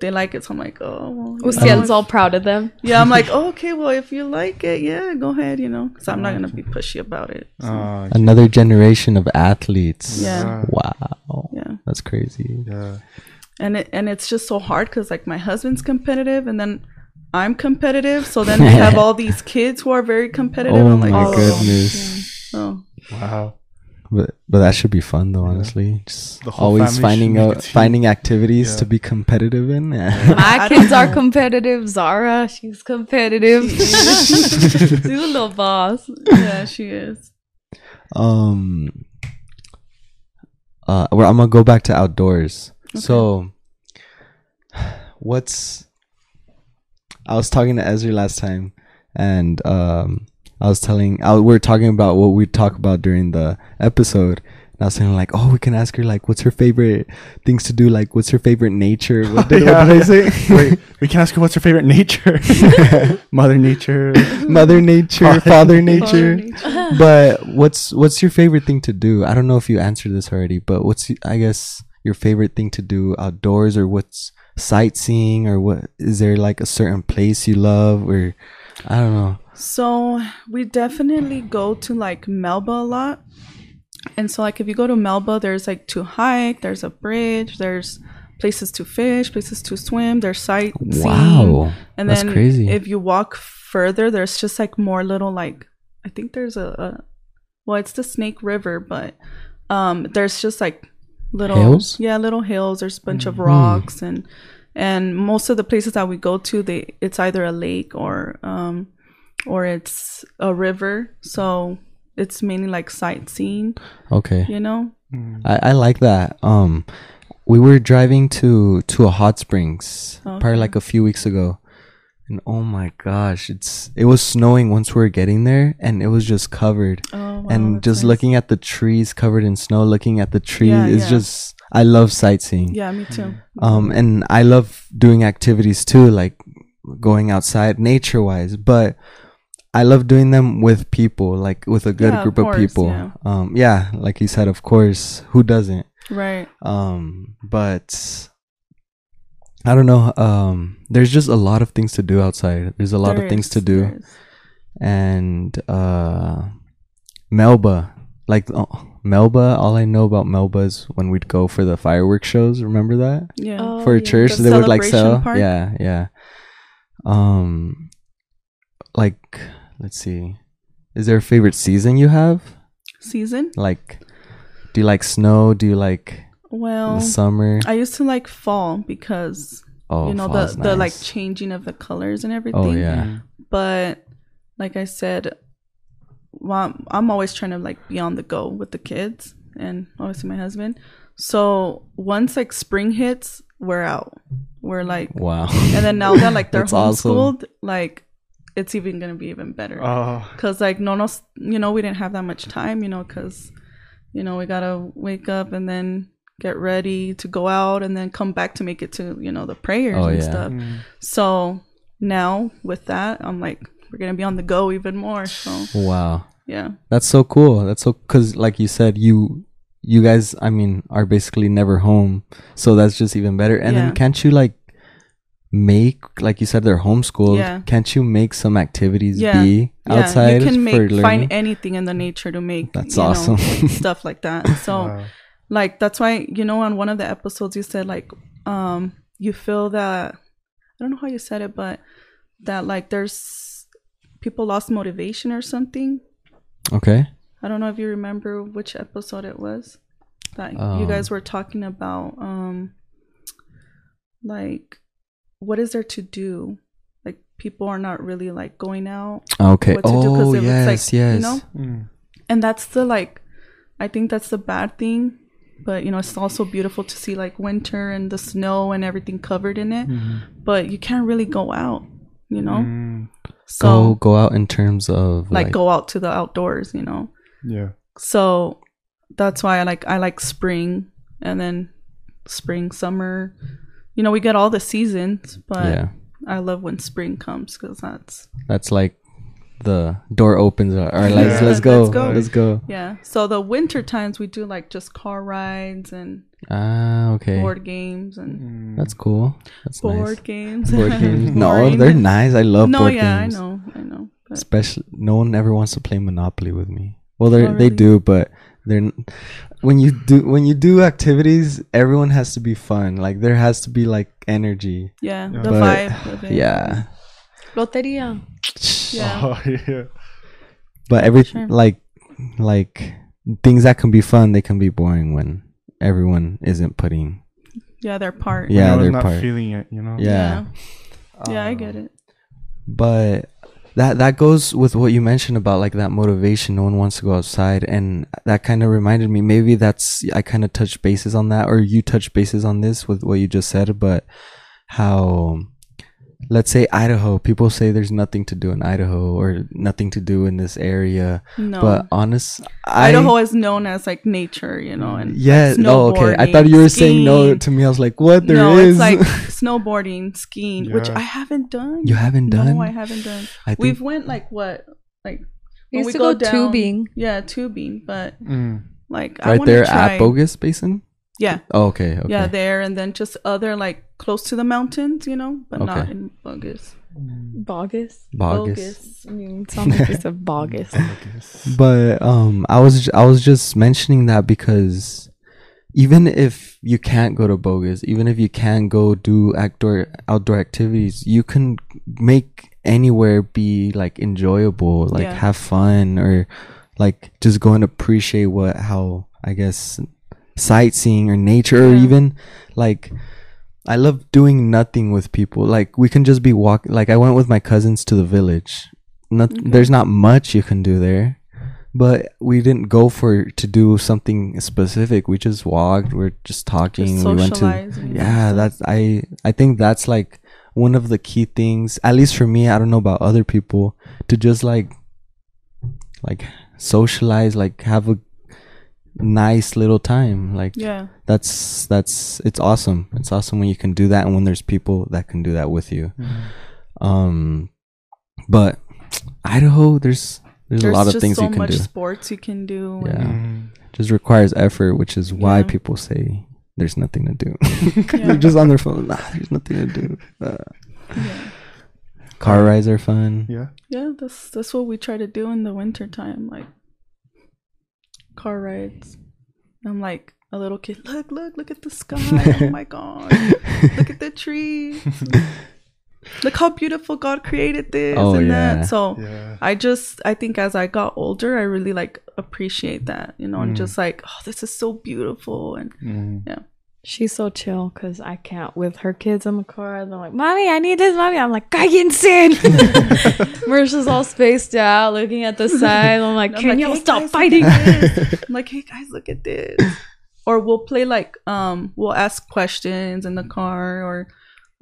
they like it. So I'm like, oh, well, you know, all proud of them. yeah. I'm like, oh, okay, well, if you like it, yeah, go ahead, you know, because I'm not gonna be pushy about it. So, Oh, Another generation of athletes. Yeah. Wow. yeah, That's crazy. yeah. and it and it's just so hard because like my husband's competitive, and then. I'm competitive, so then we have all these kids who are very competitive. Oh I'm like, my oh, goodness. Oh. Wow. But but that should be fun though, honestly. Just The whole always finding out finding activities Yeah. to be competitive in. My kids are competitive. Zara, she's competitive. she's a little boss. yeah, she is. um uh well, I'm gonna go back to outdoors. So what's I was talking to Ezra last time and um I was telling I, we were talking about what we talk about during the episode. And I was saying like, oh, we can ask her like, what's her favorite things to do? Like, what's her favorite nature? What did, Yeah, what did I say? Wait, we can ask her what's her favorite nature. Mother Nature. Mother Nature, Father Nature. nature. but what's what's your favorite thing to do? I don't know if you answered this already, but what's I guess your favorite thing to do outdoors, or what's sightseeing, or what is there like a certain place you love, or I don't know. So we definitely go to like Melba a lot. And so like if you go to Melba, there's like to hike, there's a bridge, there's places to fish, places to swim, there's sightseeing. Wow, And that's then crazy. if you walk further, there's just like more little like I think there's a, a well, it's the Snake River, but um there's just like little Hills? Yeah, little hills. There's a bunch of Mhm. rocks and and most of the places that we go to, they it's either a lake or um or it's a river. So it's mainly like sightseeing, okay, you know? I, I like that. Um, we were driving to to a hot springs probably like a few weeks ago, and oh my gosh, it's it was snowing once we were getting there, and it was just covered. Oh, wow, and just nice. looking at the trees covered in snow, looking at the trees, Yeah, it's yeah. just I love sightseeing. Yeah, me too. Um, and I love doing activities too, like going outside nature wise, but I love doing them with people, like with a good Yeah, group of course, people. yeah. Um, yeah, like you said, of course, who doesn't? Right. Um, but I don't know. Um, there's just a lot of things to do outside. There's a lot There of things is, to do and uh Melba like oh, Melba all I know about Melba is when we'd go for the fireworks shows remember that Yeah. Oh, for a yeah. church The they would like celebration sell part? yeah yeah um like let's see is there a favorite season you have Season? like do you like snow do you like Well, summer I used to like fall because oh you know the fall's the like changing of the colors and oh, everything. oh yeah But like I said, well, I'm- always trying to like be on the go with the kids and obviously my husband. So once like spring hits, we're out. We're like, wow and then now that like they're That's awesome. homeschooled, like it's even gonna be even better. Oh, Cause like no, no, you know, we didn't have that much time, you know, cause you know we gotta wake up and then get ready to go out and then come back to make it to you know the prayers Oh, and yeah. stuff. Mm. So now with that, I'm like we're gonna be on the go even more. So wow yeah, That's so cool. That's so because, like you said, you you guys, I mean, are basically never home, so that's just even better. And Yeah. then can't you like make like you said they're homeschooled Yeah. can't you make some activities Yeah. be Yeah, outside you can make find anything in the nature to make. That's you know, awesome. stuff like that. So, Wow. like that's why you know on one of the episodes you said like um you feel that I don't know how you said it, but that like there's people lost motivation or something. okay I don't know if you remember which episode it was that you Um. guys were talking about. Um, like, what is there to do? Like, people are not really like going out, okay What to do, 'cause oh it looks yes like, yes you know? Mm. and that's the like, I think that's the bad thing. But you know, it's also beautiful to see like winter and the snow and everything covered in it. But you can't really go out, you know. Mm. So go go out in terms of like like, go out to the outdoors, you know. Yeah. so that's why I like I like spring and then spring summer you know we get all the seasons but yeah. I love when spring comes because that's that's like the door opens. All right let's Yeah. let's go. Let's go. let's go. Yeah. So the winter times we do like just car rides and ah okay. board games and Mm. that's cool. That's board nice. games. Board games. No they're nice. I love no board yeah games. I know I know but especially no one ever wants to play monopoly with me. Well they Oh, they do but they're n- when you do when you do activities everyone has to be fun like there has to be like energy yeah Yeah. the But, vibe of yeah Loteria. yeah Oh yeah. but every Sure. like like things that can be fun they can be boring when everyone isn't putting yeah their part Yeah, When I was they're not part. feeling it, you know. yeah, yeah I Um, get it but that that goes with what you mentioned about like that motivation no one wants to go outside and that kind of reminded me maybe that's i kind of touched bases on that or you touched bases on this with what you just said but how let's say idaho people say there's nothing to do in idaho or nothing to do in this area no but honest I, Idaho is known as like nature, you know, and yeah oh okay i thought you were saying no to me i was like what There is. no, it's like snowboarding, skiing, which I haven't done. you haven't done No, I haven't done. I We've went like what, like We when used to go down- tubing. Yeah, tubing, but Mm. like right wanna there try, at bogus basin Yeah, oh, okay okay yeah, there, and then just other like close to the mountains, you know, but not Okay. in Bogus. Bogus. bogus I mean, it sounds like it's a bogus. but um i was i was just mentioning that because even if you can't go to bogus even if you can't go do outdoor outdoor activities you can make anywhere be like enjoyable like Yeah. have fun or like just go and appreciate what how i guess sightseeing or nature or even like I love doing nothing with people. Like we can just be walk. Like I went with my cousins to the village. Not Okay. there's not much you can do there, but we didn't go for to do something specific. We just walked. We're just talking. Just we went to yeah. That's I I think that's like one of the key things. At least for me, I don't know about other people to just like like socialize, like have a nice little time. Like Yeah, that's that's it's awesome it's awesome when you can do that and when there's people that can do that with you um but idaho there's there's, there's a lot of things so you can much do sports you can do. Yeah. and- just requires effort which is why Yeah. people say there's nothing to do Yeah. they're just on their phone nah, there's nothing to do uh, yeah. car rides are fun Yeah. Yeah, that's that's what we try to do in the winter time, like car rides. I'm like a little kid. Look, look, look at the sky! oh my god! Look at the trees! look how beautiful God created this Oh, and yeah. that. So Yeah. I just, I think as I got older, I really like appreciate that, you know, and Mm. just like, oh, this is so beautiful, and Mm. She's so chill because I can't with her kids in the car. They're like, "Mommy, I need this, mommy." I'm like, "Cállense!" Marisha's all spaced out, looking at the side. I'm like, I'm "Can like, you "Hey, stop guys, fighting?" look this." I'm like, hey guys, look at this. Or we'll play like um we'll ask questions in the car or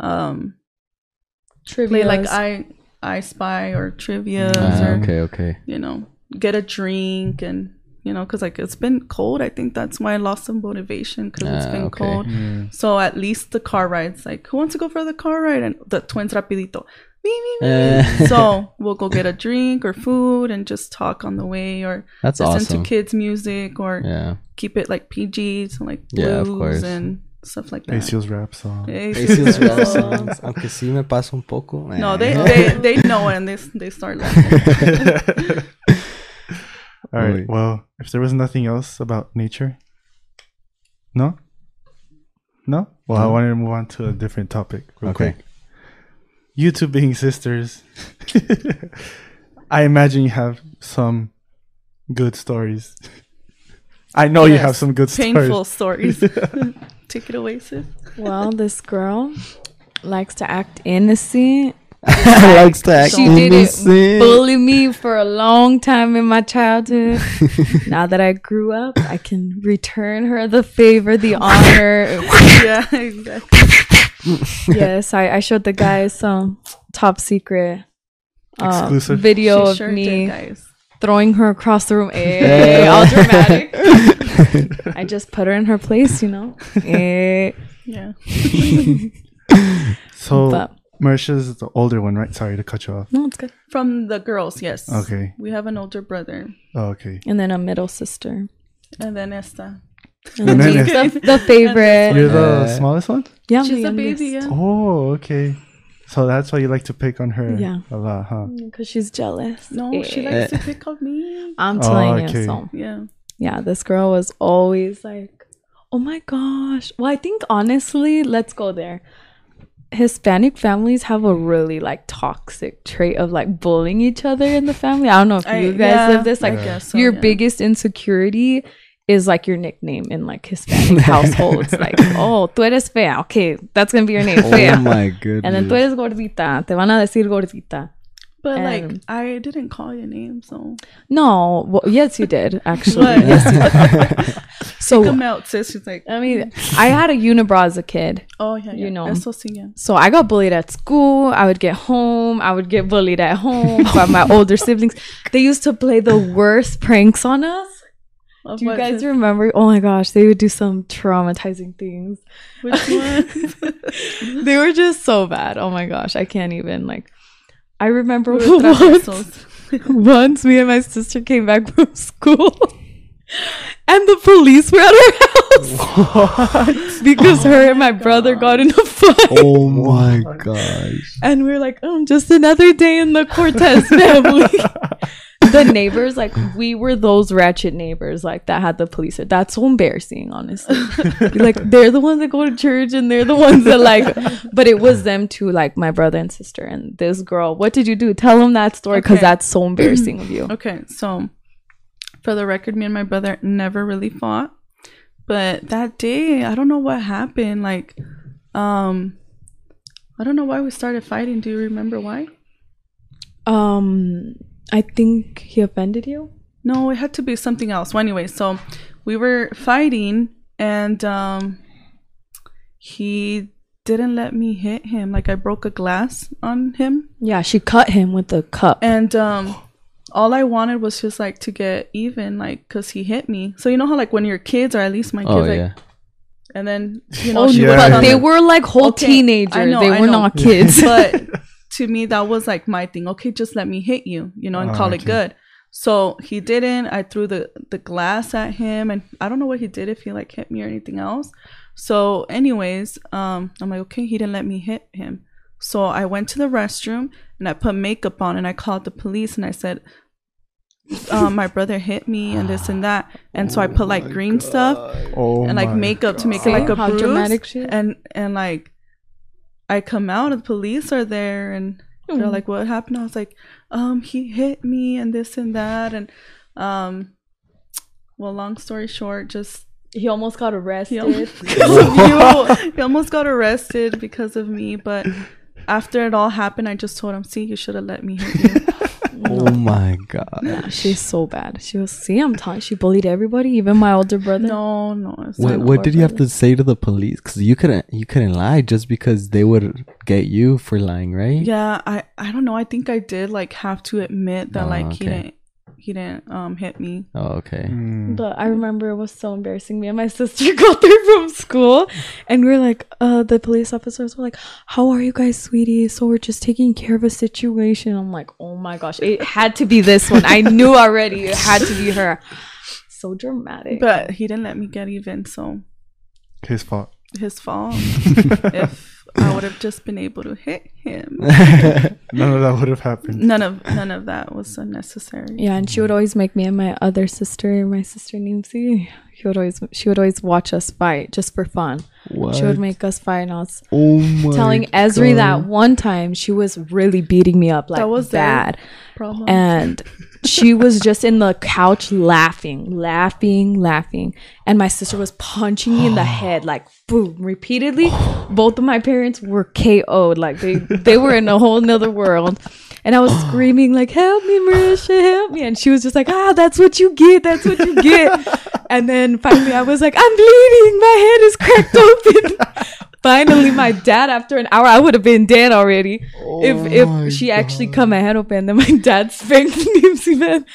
um play Trivia, like I I spy or trivia, Ah, or okay okay you know get a drink and you know because like it's been cold. I think that's why I lost some motivation because it's been okay. cold. Mm. So at least the car rides like who wants to go for the car ride and the twins rapidito. Me, me, me. Eh. so we'll go get a drink or food and just talk on the way or that's listen awesome to kids music or yeah keep it like PG, so like Yeah, of blues course. and stuff like that. ACL's rap song. ACL's rap songs. Aunque sí me pasa un poco. No, Eh. they, they they know and they they start laughing. All right. Wait. Well, if there was nothing else about nature, no, no. Well, I No. wanted to move on to a different topic. Real Okay. quick. You two being sisters, I imagine you have some good stories. I know you have some good Painful stories. stories. Take it away, sis. Well, this girl likes to act innocent. Likes to act She did it innocent. bully me for a long time in my childhood. now that I grew up, I can return her the favor, the honor. Yeah, exactly. yes, I, I showed the guys some top secret uh, Exclusive. video She of sure me did, guys. throwing her across the room. Hey, all dramatic. I just put her in her place, you know. Eh. Yeah. So, But- Marisha's the older one, right? Sorry to cut you off. No, it's good. From the girls, yes. Okay. We have an older brother. Oh, okay. And then a middle sister. And then Esta. And And then then the, the favorite. You're the Yeah. smallest one? Yeah, She's the a baby, yeah. Oh, okay. So that's why you like to pick on her Yeah. a lot, huh? Because she's jealous. No, she Eh. likes to pick on me. I'm Oh, telling okay. you. So, Yeah. yeah, this girl was always like, oh my gosh. Well, I think honestly, let's go there. Hispanic families have a really like toxic trait of like bullying each other in the family. I don't know if I- you guys yeah, live this. Like, I guess so, your yeah. biggest insecurity is like your nickname in like Hispanic households. Like, oh, tú eres fea. Okay, that's gonna be your name, oh fea. Oh my goodness. and then tú eres gordita. Te van a decir gordita. But like, um, I didn't call your name, so No, well, yes, you did actually. Yes, you did. So come out, sis. She's like, I mean, mm. I had a unibrow as a kid. oh yeah, yeah. You know. Eso yeah. So I got bullied at school. I would get home. I would get bullied at home by my older siblings. They used to play the worst pranks on us. Of Do you guys remember? Oh my gosh, they would do some traumatizing things. Which one? They were just so bad. Oh my gosh, I can't even like. I remember We once, once me and my sister came back from school, and the police were at our house because her and oh my brother got in a fight. oh my gosh. And we are like, oh, just another day in the Cortez family. The neighbors, like, we were those ratchet neighbors, like, that had the police. That's so embarrassing, honestly. like, they're the ones that go to church and they're the ones that, like, but it was them too, like, my brother and sister. And this girl, what did you do? Tell them that story because Okay. that's so embarrassing of you. Okay, so for the record, me and my brother never really fought. But that day, I don't know what happened. Like, um, I don't know why we started fighting. Do you remember why? Um, I think he offended you. No, it had to be something else. Well, anyway, so we were fighting, and um, he didn't let me hit him. Like I broke a glass on him, Yeah, she cut him with the cup. and um, all I wanted was just like to get even, like because he hit me. So you know how like when you're kids, or at least my kids, Oh like, yeah. and then you know Oh, she yeah. but they were like whole Okay, teenagers. Know, they I were know. not kids. but to me that was like my thing. Okay just let me hit you you know and Oh, call it good. So he didn't. I threw the the glass at him and i don't know what he did if he like hit me or anything else. So anyways um i'm like okay he didn't let me hit him. So i went to the restroom and i put makeup on and i called the police and i said um, my brother hit me and this and that. And so i put like green stuff Oh and like my makeup to make See it like a bruise. dramatic and and like I come out and the police are there and they're Mhm. like what happened I was like um he hit me and this and that and um well long story short just he almost got he arrested. almost, because of you, he almost got arrested because of me but after it all happened I just told him see you should have let me hit you Oh my god. Yeah, she's so bad. She was see, I'm telling she bullied everybody, even my older brother. no no it's What, not what did you have to say to the police? Because you couldn't you couldn't lie just because they would get you for lying, right? yeah I I don't know I think I did like have to admit that Oh, like he okay. didn't he didn't um hit me Oh, okay. Mm. But I remember it was so embarrassing. Me and my sister got there from school and we were like, uh, the police officers were like, How are you guys, sweetie? So we're just taking care of a situation. I'm like, Oh my gosh, it had to be this one. I knew already it had to be her. So dramatic. But he didn't let me get even, so His fault. his fault. if I would have just been able to hit him, None of that would have happened. none of none of that was unnecessary. Yeah, and she would always make me and my other sister, my sister Nimsi, she would always she would always watch us fight just for fun. What? She would make us fight, and I was oh my telling Esri God. that one time she was really beating me up like That was bad, Problem. and she was just in the couch laughing, laughing, laughing, and my sister was punching me in the head like boom repeatedly. Both of my parents were KO'd, like they they were in a whole nother world. And I was screaming like, "Help me, Marisha, help me!" And she was just like, "Ah, that's what you get. That's what you get." and then finally, I was like, "I'm bleeding. My head is cracked open." finally, my dad, after an hour, I would have been dead already if if she actually cut my head open. Then my dad spanked Nimsi man.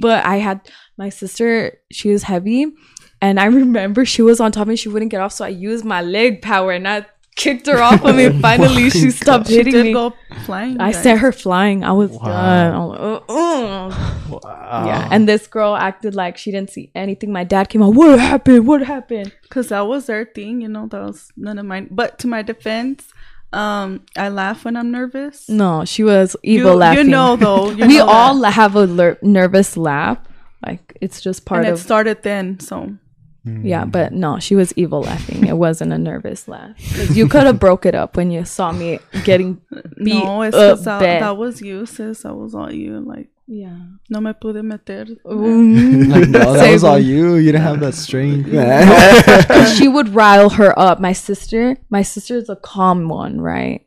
But I had my sister. She was heavy, and I remember she was on top of me. She wouldn't get off, so I used my leg power and I kicked her off of me. Finally, she stopped she hitting did me. go flying. I guys. sent her flying. I was done. I was like, uh, uh. Yeah, and this girl acted like she didn't see anything. My dad came out. What happened? What happened? because that was their thing. You know, that was none of mine. But to my defense, um, I laugh when I'm nervous. No, she was evil you, laughing. You know, though. You we know all that. have a ler- nervous laugh. Like it's just part of and it started then. So yeah. But no, she was evil laughing. It wasn't a nervous laugh. you could have broke it up when you saw me getting beat no, it's up just that, bad. that was you, sis. That was all you. Like yeah. no me pude meter. Mm. Like, no, that Same. was all you. You didn't have that strength. she would rile her up. My sister, my sister is a calm one, right?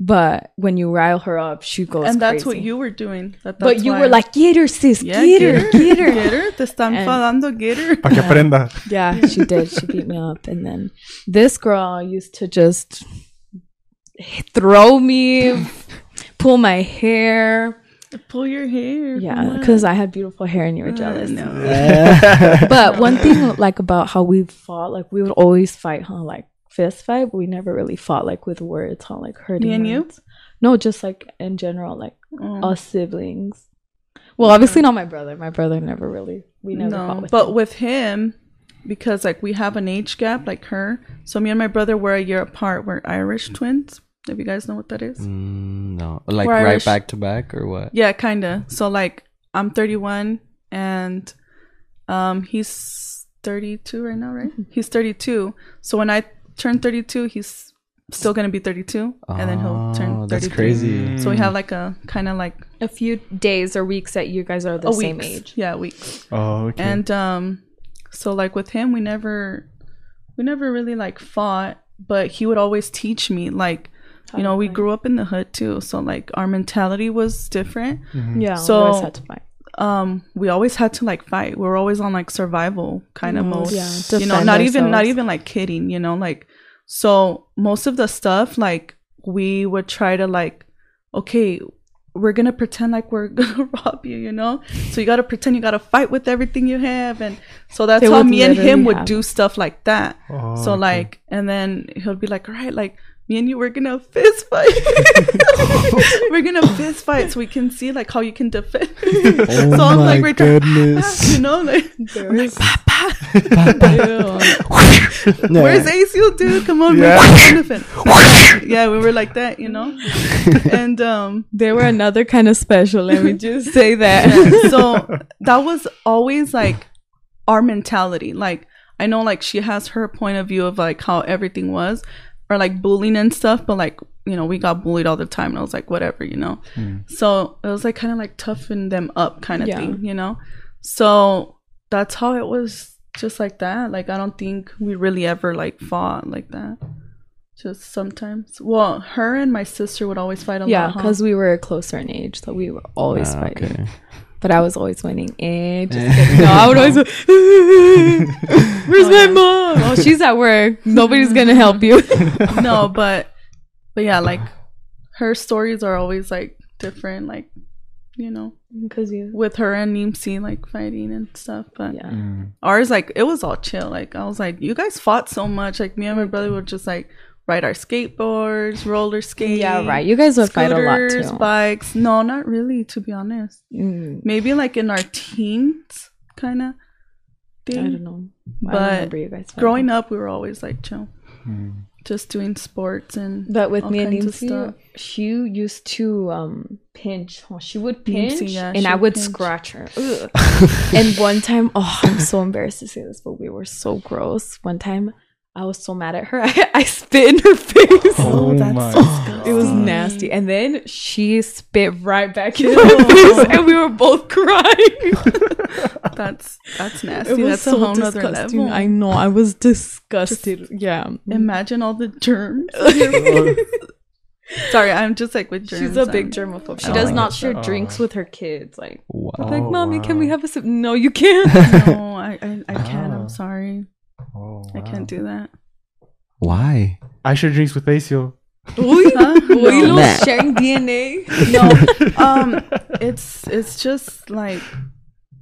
But when you rile her up, she goes and that's what you were doing. That, But you why- were like, get her, sis, yeah, get, her, get her. get her. Te están And- falando, get her. Pa' que aprenda. Yeah, she did. She beat me up, and then this girl used to just throw me, pull my hair. Pull your hair. Yeah, because I had beautiful hair, and you were Uh, jealous. no. But one thing, like about how we fought, like we would always fight, huh? Like fist fight, but we never really fought like with words, huh? Like hurting. Me and you? No, just like in general, like Oh. us siblings. Well, obviously not my brother. My brother never really. We never fought no, with. but him. with him, because like we have an age gap, like her. So me and my brother were a year apart. We're Irish twins. If you guys know what that is. Mm, no, like We're right Irish. back to back or what? Yeah, kinda. So like I'm 31 and um he's 32 right now, right? He's 32. So when I turn 32, he's still gonna be 32, and then he'll turn Oh, 33. That's crazy. So we have like a kind of like a few days or weeks that you guys are the a same weeks. age. Yeah, weeks. Oh, okay. And um, so like with him, we never, we never really like fought, but he would always teach me like. You know, we grew up in the hood too, so like our mentality was different. Yeah, So- we always had to fight. Um we always had to like fight. We were always on like survival kind of mode. Yeah, you know defend not even not even like kidding you know like so most of the stuff like we would try to like okay we're gonna pretend like we're gonna rob you you know? So you gotta pretend you gotta fight with everything you have and so that's They how me and him literally would do stuff like that. Oh, so okay. like and then he'll be like all right like me and you we're gonna fist fight we're gonna fist fight so we can see like how you can defend Oh so I'm my like, we're trying- goodness. you know, like, There I'm like, is- Papa, Yeah. where's ACL, dude? Come on, Yeah. yeah. elephant. yeah, we were like that, you know. And um, They were another kind of special. Let me just say that. yeah, so that was always like our mentality. Like, I know, like, she has her point of view of like how everything was, or like bullying and stuff, but like, you know, we got bullied all the time, and I was like, whatever, you know. So it was like kind of like toughen them up, kind of Yeah. thing, you know. So that's how it was, just like that. Like, I don't think we really ever like fought like that. Just sometimes. Well, her and my sister would always fight a yeah, lot. huh? because we were closer in age, so we were always Ah, fighting. okay. But I was always winning. Eh, just kidding. No, I would always. Where's my mom? Oh, she's at work. Nobody's gonna help you. no, but but yeah, like her stories are always like different, like you know, Because you. with her and Nimsi like fighting and stuff. But Yeah. Mm. ours like it was all chill. Like I was like, you guys fought so much. Like me and my brother were just like ride our skateboards, roller skate. Yeah, right. You guys would fight a lot scooters, too. Bikes. No, not really. To be honest, Mm, maybe like in our teens, kind of I don't know. I But don't you guys. Growing up, we were always like chill. just doing sports and But with all me and kinds Nimsi, she used to um pinch. huh? She would pinch, Nimsi, yeah, and I would would pinch. scratch her. And one time, oh, I'm so embarrassed to say this, but we were so gross. One time, I was so mad at her. I, I spit in her face. Oh, oh that's my disgusting. It was nasty. And then she spit right back in my face, and we were both crying. That's that's It nasty. was That's a so whole nother disgusting. level. I know. I was disgusted. yeah. Imagine all the germs. Sorry, I'm just like with germs. She's a big I'm- germaphobe. She Oh does not share drinks oh. with her kids. Like, Wow. I'm like, Oh, mommy, can we have a sip? No, you can't. No, I I, I can't. Oh. I'm sorry. Oh, I can't do that. Why? I share drinks with Acio. Uy, Huh? uy, No. lo, sharing DNA. No, um, it's it's just like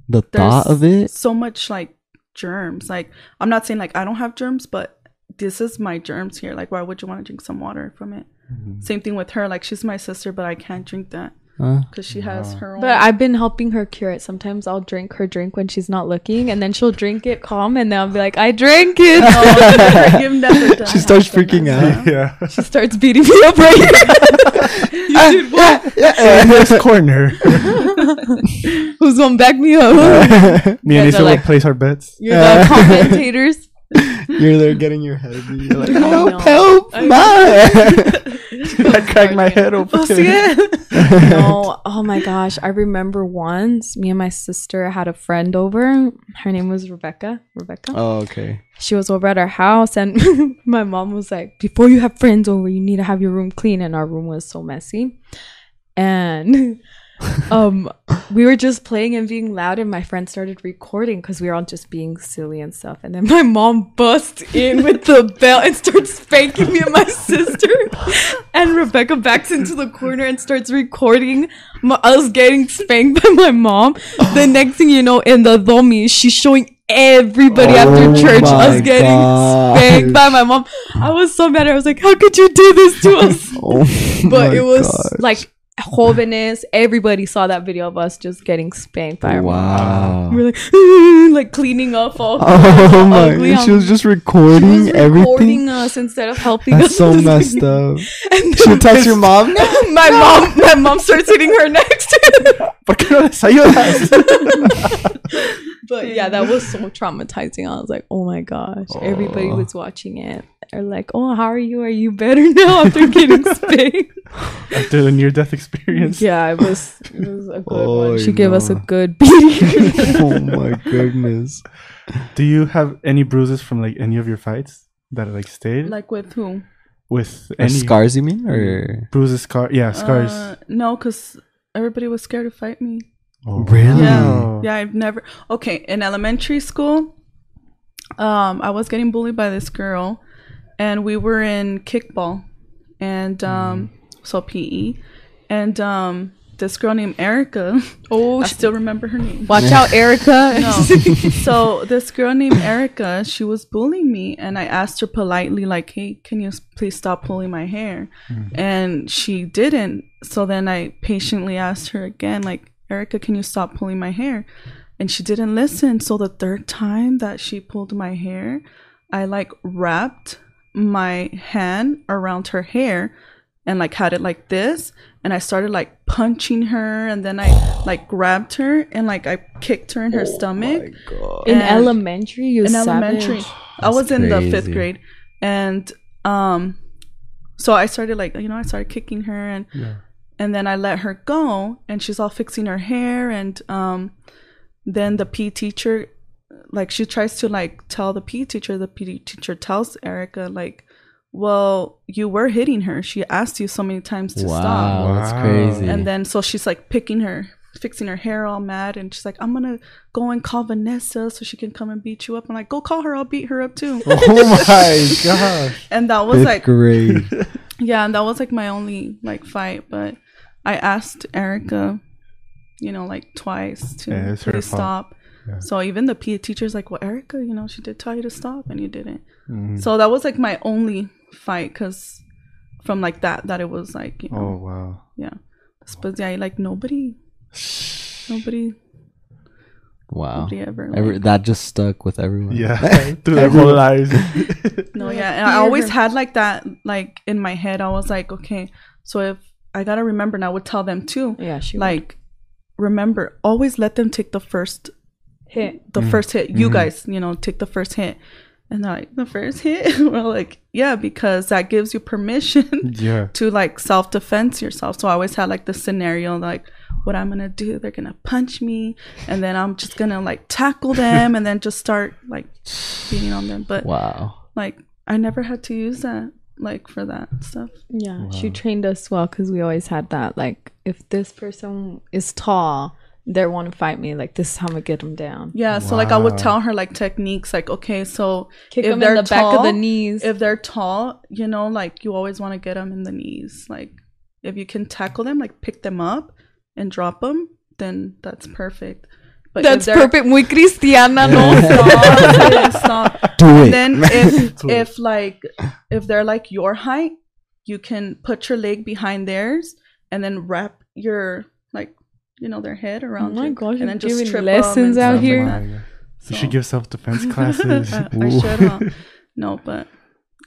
The there's thought of it? so much like germs. Like I'm not saying like I don't have germs, but this is my germs here. Like why would you want to drink some water from it? Mm-hmm. Same thing with her. Like she's my sister, but I can't drink that Huh? Because she has her own. But I've been helping her cure it. Sometimes I'll drink her drink when she's not looking, and then she'll drink it calm, and then I'll be like, I drank it. Oh, you've never done She starts freaking out. yeah. she starts beating me up right You did what? Uh, In this corner. Who's gonna back me up? Uh, me and guys are like- will place our bets. You're the uh, commentators. You're there getting your head. You're like, I help, help, I man. I cracked my head open. no, oh my gosh. I remember once me and my sister had a friend over. Her name was Rebecca. Rebecca. oh, okay. She was over at our house and my mom was like, Before you have friends over, you need to have your room clean. And our room was so messy. And um we were just playing and being loud and my friend started recording because we were all just being silly and stuff. And then my mom busts in with the belt and starts spanking me and my sister. And Rebecca backs into the corner and starts recording my, us getting spanked by my mom. The next thing you know, in the domi, she's showing everybody Oh after church us getting gosh. spanked by my mom. I was so mad. I was like, how could you do this to us? Oh, But it was gosh. like jóvenes. Everybody saw that video of us just getting spanked by our mom. Wow. We were like, like cleaning up all. Oh my! ugly. She was just she recording was recording everything. us instead of helping That's us. so messed up. And She texts your mom. my mom, my mom starts hitting her next. ¿Por qué no les ayudas? but yeah, that was so traumatizing. I was like, oh my gosh, everybody oh. was watching it. They're like, oh, how are you? Are you better now after getting spanked? After the near-death experience. yeah, it was. It was a good Oh, one. She gave us a good beating. oh my goodness. Do you have any bruises from like any of your fights that like stayed like with who? with Or any scars, you mean, or bruises, scar? Yeah, scars. Uh, no, because everybody was scared to fight me. oh, really? wow. Yeah, I've never. Okay, in elementary school, um, I was getting bullied by this girl, and we were in kickball, and um, so PE, and um, this girl named Erica. oh, I still remember her name. watch out, Erica. No. so this girl named Erica, she was bullying me, and I asked her politely, like, "Hey, can you please stop pulling my hair?" And she didn't. So then I patiently asked her again, like, "Erica, can you stop pulling my hair?" And she didn't listen. So the third time that she pulled my hair, I like wrapped my hand around her hair and like had it like this and I started like punching her and then I like grabbed her and like I kicked her in her stomach. in elementary, you in savage. elementary. I was in the fifth grade, and um, so I started like you know I started kicking her, and and then I let her go, and she's all fixing her hair, and um, then the P teacher, like she tries to like tell the P teacher, the P teacher tells Erica like, well, you were hitting her. She asked you so many times to wow, stop. that's crazy. And then so she's like picking her, fixing her hair all mad, and she's like, I'm gonna go and call Vanessa so she can come and beat you up. I'm like, go call her, I'll beat her up too. Oh my gosh. and that was fifth like great yeah, and that was like my only like fight. But I asked Erica, you know, like twice to Yeah, her please fault. stop. Yeah. So even the PE teacher's like, well, Erica, you know, she did tell you to stop and you didn't. Mhm. So that was like my only fight because from like that, that it was like, you know, Oh wow. yeah. But yeah, like nobody, nobody Wow. Nobody ever. like- Every, that just stuck with everyone. Yeah, through their whole lives. No, yeah, and I always had like that, like in my head. I was like, okay, so if I gotta remember, and I would tell them too, Yeah, she like, remember, always let them take the first, hit. Mm-hmm. the first hit. You mm-hmm. guys, you know, take the first hit, and they're like, the first hit. We're like, yeah, because that gives you permission yeah. to like self defense yourself. So I always had like the scenario like what I'm gonna do, they're gonna punch me, and then I'm just gonna like tackle them and then just start like beating on them. But Wow. like I never had to use that like for that stuff. Yeah, she trained us well because we always had that. Like, if this person is tall, they want to fight me. Like, this is how I'm gonna get them down. Yeah, so like I would tell her like techniques like okay, so Kick if them they're in the back of the knees. if they're tall, you know, like you always want to get them in the knees. Like if you can tackle them, like pick them up and drop them, then that's perfect. But That's perfect. Muy cristiana, no. Stop, stop. Do And it. then if if like if they're like your height, you can put your leg behind theirs and then wrap your like you know their head Oh around. my you, gosh, and you're giving trip 'em lessons out stuff like here. that. You should give self defense classes. I, I should. Huh? No, but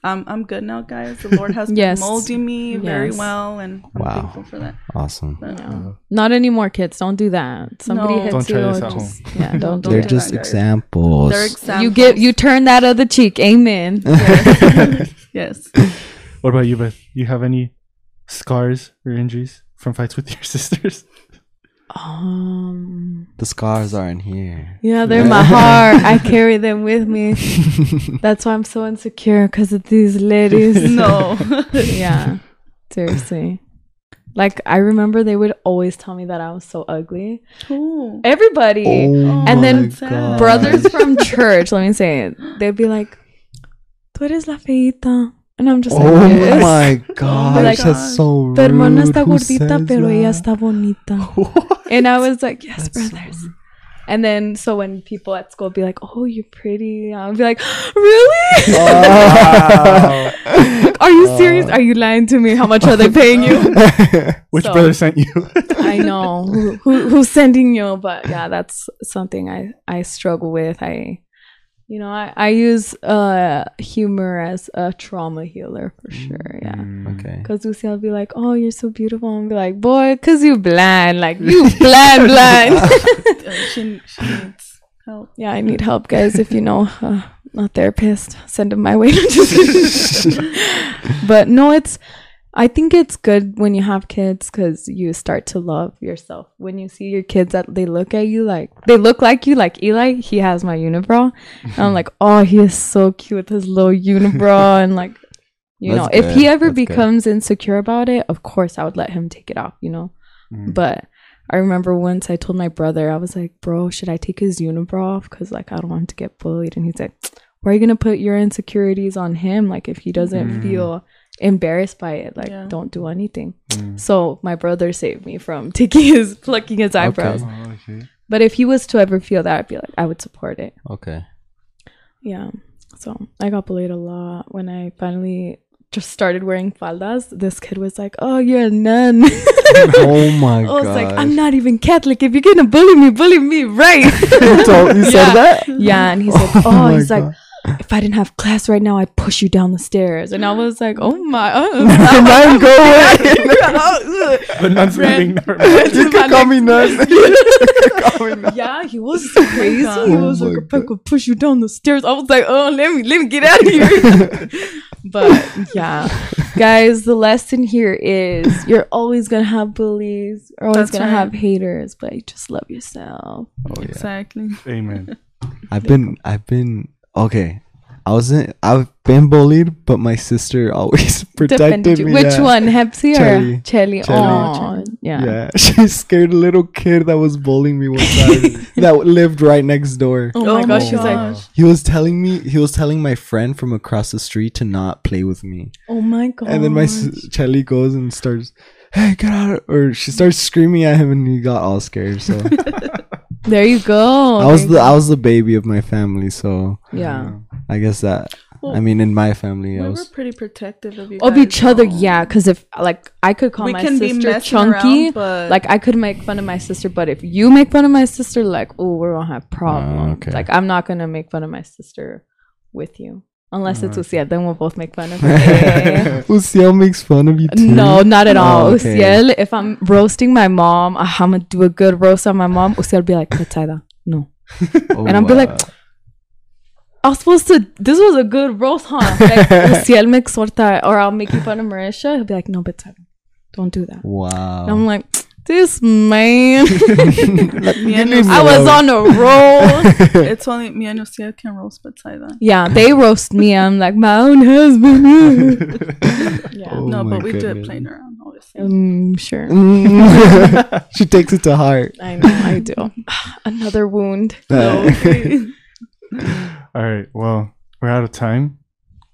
I'm I'm good now, guys. The Lord has been molding me very well, and I'm Wow. thankful for that. Awesome. But, No. Uh, Not anymore, kids. Don't do that. Somebody No. hits Don't try you. this at just, yeah, don't do They're do just that, examples. They're examples. You get you turn that other cheek. Amen. yes. What about you, Beth? You have any scars or injuries from fights with your sisters? Um. the scars are in here. Yeah, they're my heart. I carry them with me. That's why I'm so insecure because of these ladies. No. yeah, seriously. Like I remember they would always tell me that I was so ugly. Ooh. Everybody. Oh And then my sad. God. brothers from church, let me say it. They'd be like, "Tú eres la feita," and I'm just like, Oh yes. my gosh, Like, that's so rude. Tu hermana está Who gordita, pero ella está bonita. And I was like, yes, That's so brothers. And then, so when people at school be like, oh, you're pretty, I'll be like, really? Wow. Oh. Are you oh. serious? Are you lying to me? How much are they paying you? Which So- brother sent you? I know who, who who's sending you, but yeah, that's something I I struggle with. I, you know, I I use uh humor as a trauma healer for sure. Yeah. okay. Cause Lucy, I'll be like, "Oh, you're so beautiful," and be like, "Boy, cause you blind, like you blind, blind." She she needs help. yeah, I need help, guys. If you know uh, a therapist, send them my way. But no, it's. I think it's good when you have kids because you start to love yourself. When you see your kids that they look at you like they look like you, like Eli, he has my unibrow. And I'm like, oh, he is so cute with his little unibrow, and like, you That's know, if he ever That's good. becomes insecure about it, of course I would let him take it off. You know, Mm. but I remember once I told my brother, I was like, bro, should I take his unibrow off? Because, like, I don't want him to get bullied. And he's like, why are you going to put your insecurities on him? Like, if he doesn't Mm. feel embarrassed by it, like, Yeah. don't do anything. Mm. So my brother saved me from taking his, plucking his eyebrows. Oh, okay. But if he was to ever feel that, I'd be like, I would support it. Okay. Yeah. So I got bullied a lot when I finally just started wearing faldas. This kid was like, oh, you're a nun. oh my god I was god. like, I'm not even Catholic. If you're gonna bully me, bully me right. you told, you said Yeah. that? yeah, and he said, Oh "Oh, he's God. like, if I didn't have class right now, I'd push you down the stairs." And I was like, "Oh my, uh, Nun, go away. The nun's Friend. leaving. Never mind. you can call me nun. yeah, he was so crazy. he Oh was my like, "If I could push you down the stairs," I was like, "Oh, let me, let me get out of here." but yeah, guys, the lesson here is you're always gonna have bullies, you're always That's gonna have haters, but you just love yourself. Oh yeah. Exactly. Amen. I've been I've been okay. I wasn't I've been bullied, but my sister always protected Defended you. me. Which yeah. one, Hepsi Chelly. or Chelly? Chelly. Oh, yeah. Yeah, she scared a little kid that was bullying me one time that lived right next door. Oh my Oh gosh, she's like. He was telling me he was telling my friend from across the street to not play with me, oh my god. and then my s- Chelly goes and starts, "Hey, get out!" Or she starts screaming at him, and he got all scared. So There you go. I was the you I was the baby of my family, so yeah. I guess that Well, I mean, in my family, I we were pretty protective of you. of guys, each other though. yeah because if like i could call We my can sister messing chunky around, but- like i could make fun of my sister but if you make fun of my sister like oh we're gonna have oh, problems okay. like i'm not gonna make fun of my sister with you unless it's Okay. Uciel, then we'll both make fun of her Uciel makes fun of you too. no not at all Oh, okay. Uciel, if i'm roasting my mom uh, i'm gonna do a good roast on my mom Uciel be like Betsaida, no Oh, and I'll be like. I was supposed to. This was a good roast, huh? Like, me exhorta, or I'll make you fun of Marisha. He'll be like, no, but don't do that. wow. And I'm like, this man. Me I was on a roll. It's only me and Lucia can roast beside that. yeah, they roast me. I'm like my own husband. yeah, Oh no, but we do it playing around, obviously. um, sure. she takes it to heart. I know, I do. Another wound. No. All right. Well, we're out of time.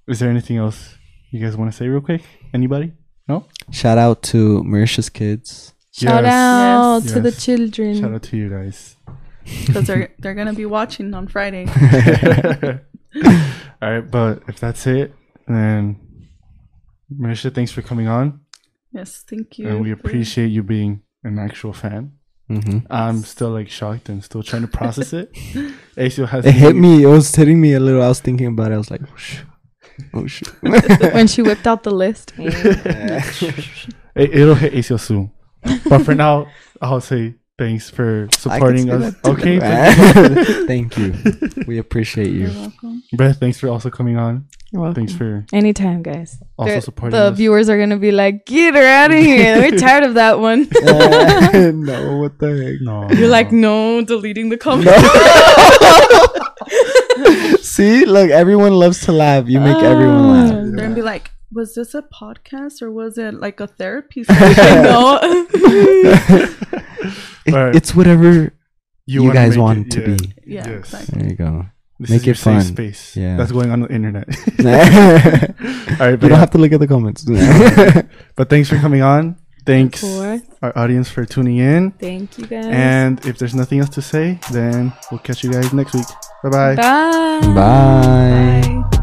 Is there anything else you guys want to say real quick? Anybody? No. Shout out to Marisha's kids. Shout Yes. out Yes. to the children. Shout out to you guys. because they're they're gonna be watching on Friday. All right, but if that's it, then Marisha, thanks for coming on, Yes, thank you. and we appreciate you being an actual fan. hmm I'm still like shocked and still trying to process it. Acio has It hit me. It was hitting me a little. I was thinking about it. I was like, oh, shit. Oh, shit. when she whipped out the list. It, it'll hit Acio soon, but for now, I'll say thanks for supporting us. Okay, Thank you. We appreciate you. You're welcome. Beth, thanks for also coming on. You're welcome. Thanks for Anytime, guys. also They're- supporting the us. viewers are gonna be like, "Get her out of here! We're tired of that one." no, what the heck? No, You're like, no. "No, deleting the comment." See, look, everyone loves to laugh. You make everyone ah. laugh. They're gonna be like, was this a podcast or was it like a therapy session? no. It- It's whatever you, wanna guys want it- to yeah. be. yeah, Yes. exactly. There you go. This Make is your it fun. safe space. Yeah. that's going on the internet. you All right, but, don't yeah. have to look at the comments. but thanks for coming on. Thanks Cool. our audience for tuning in. Thank you, guys. And if there's nothing else to say, then we'll catch you guys next week. Bye bye. Bye. Bye.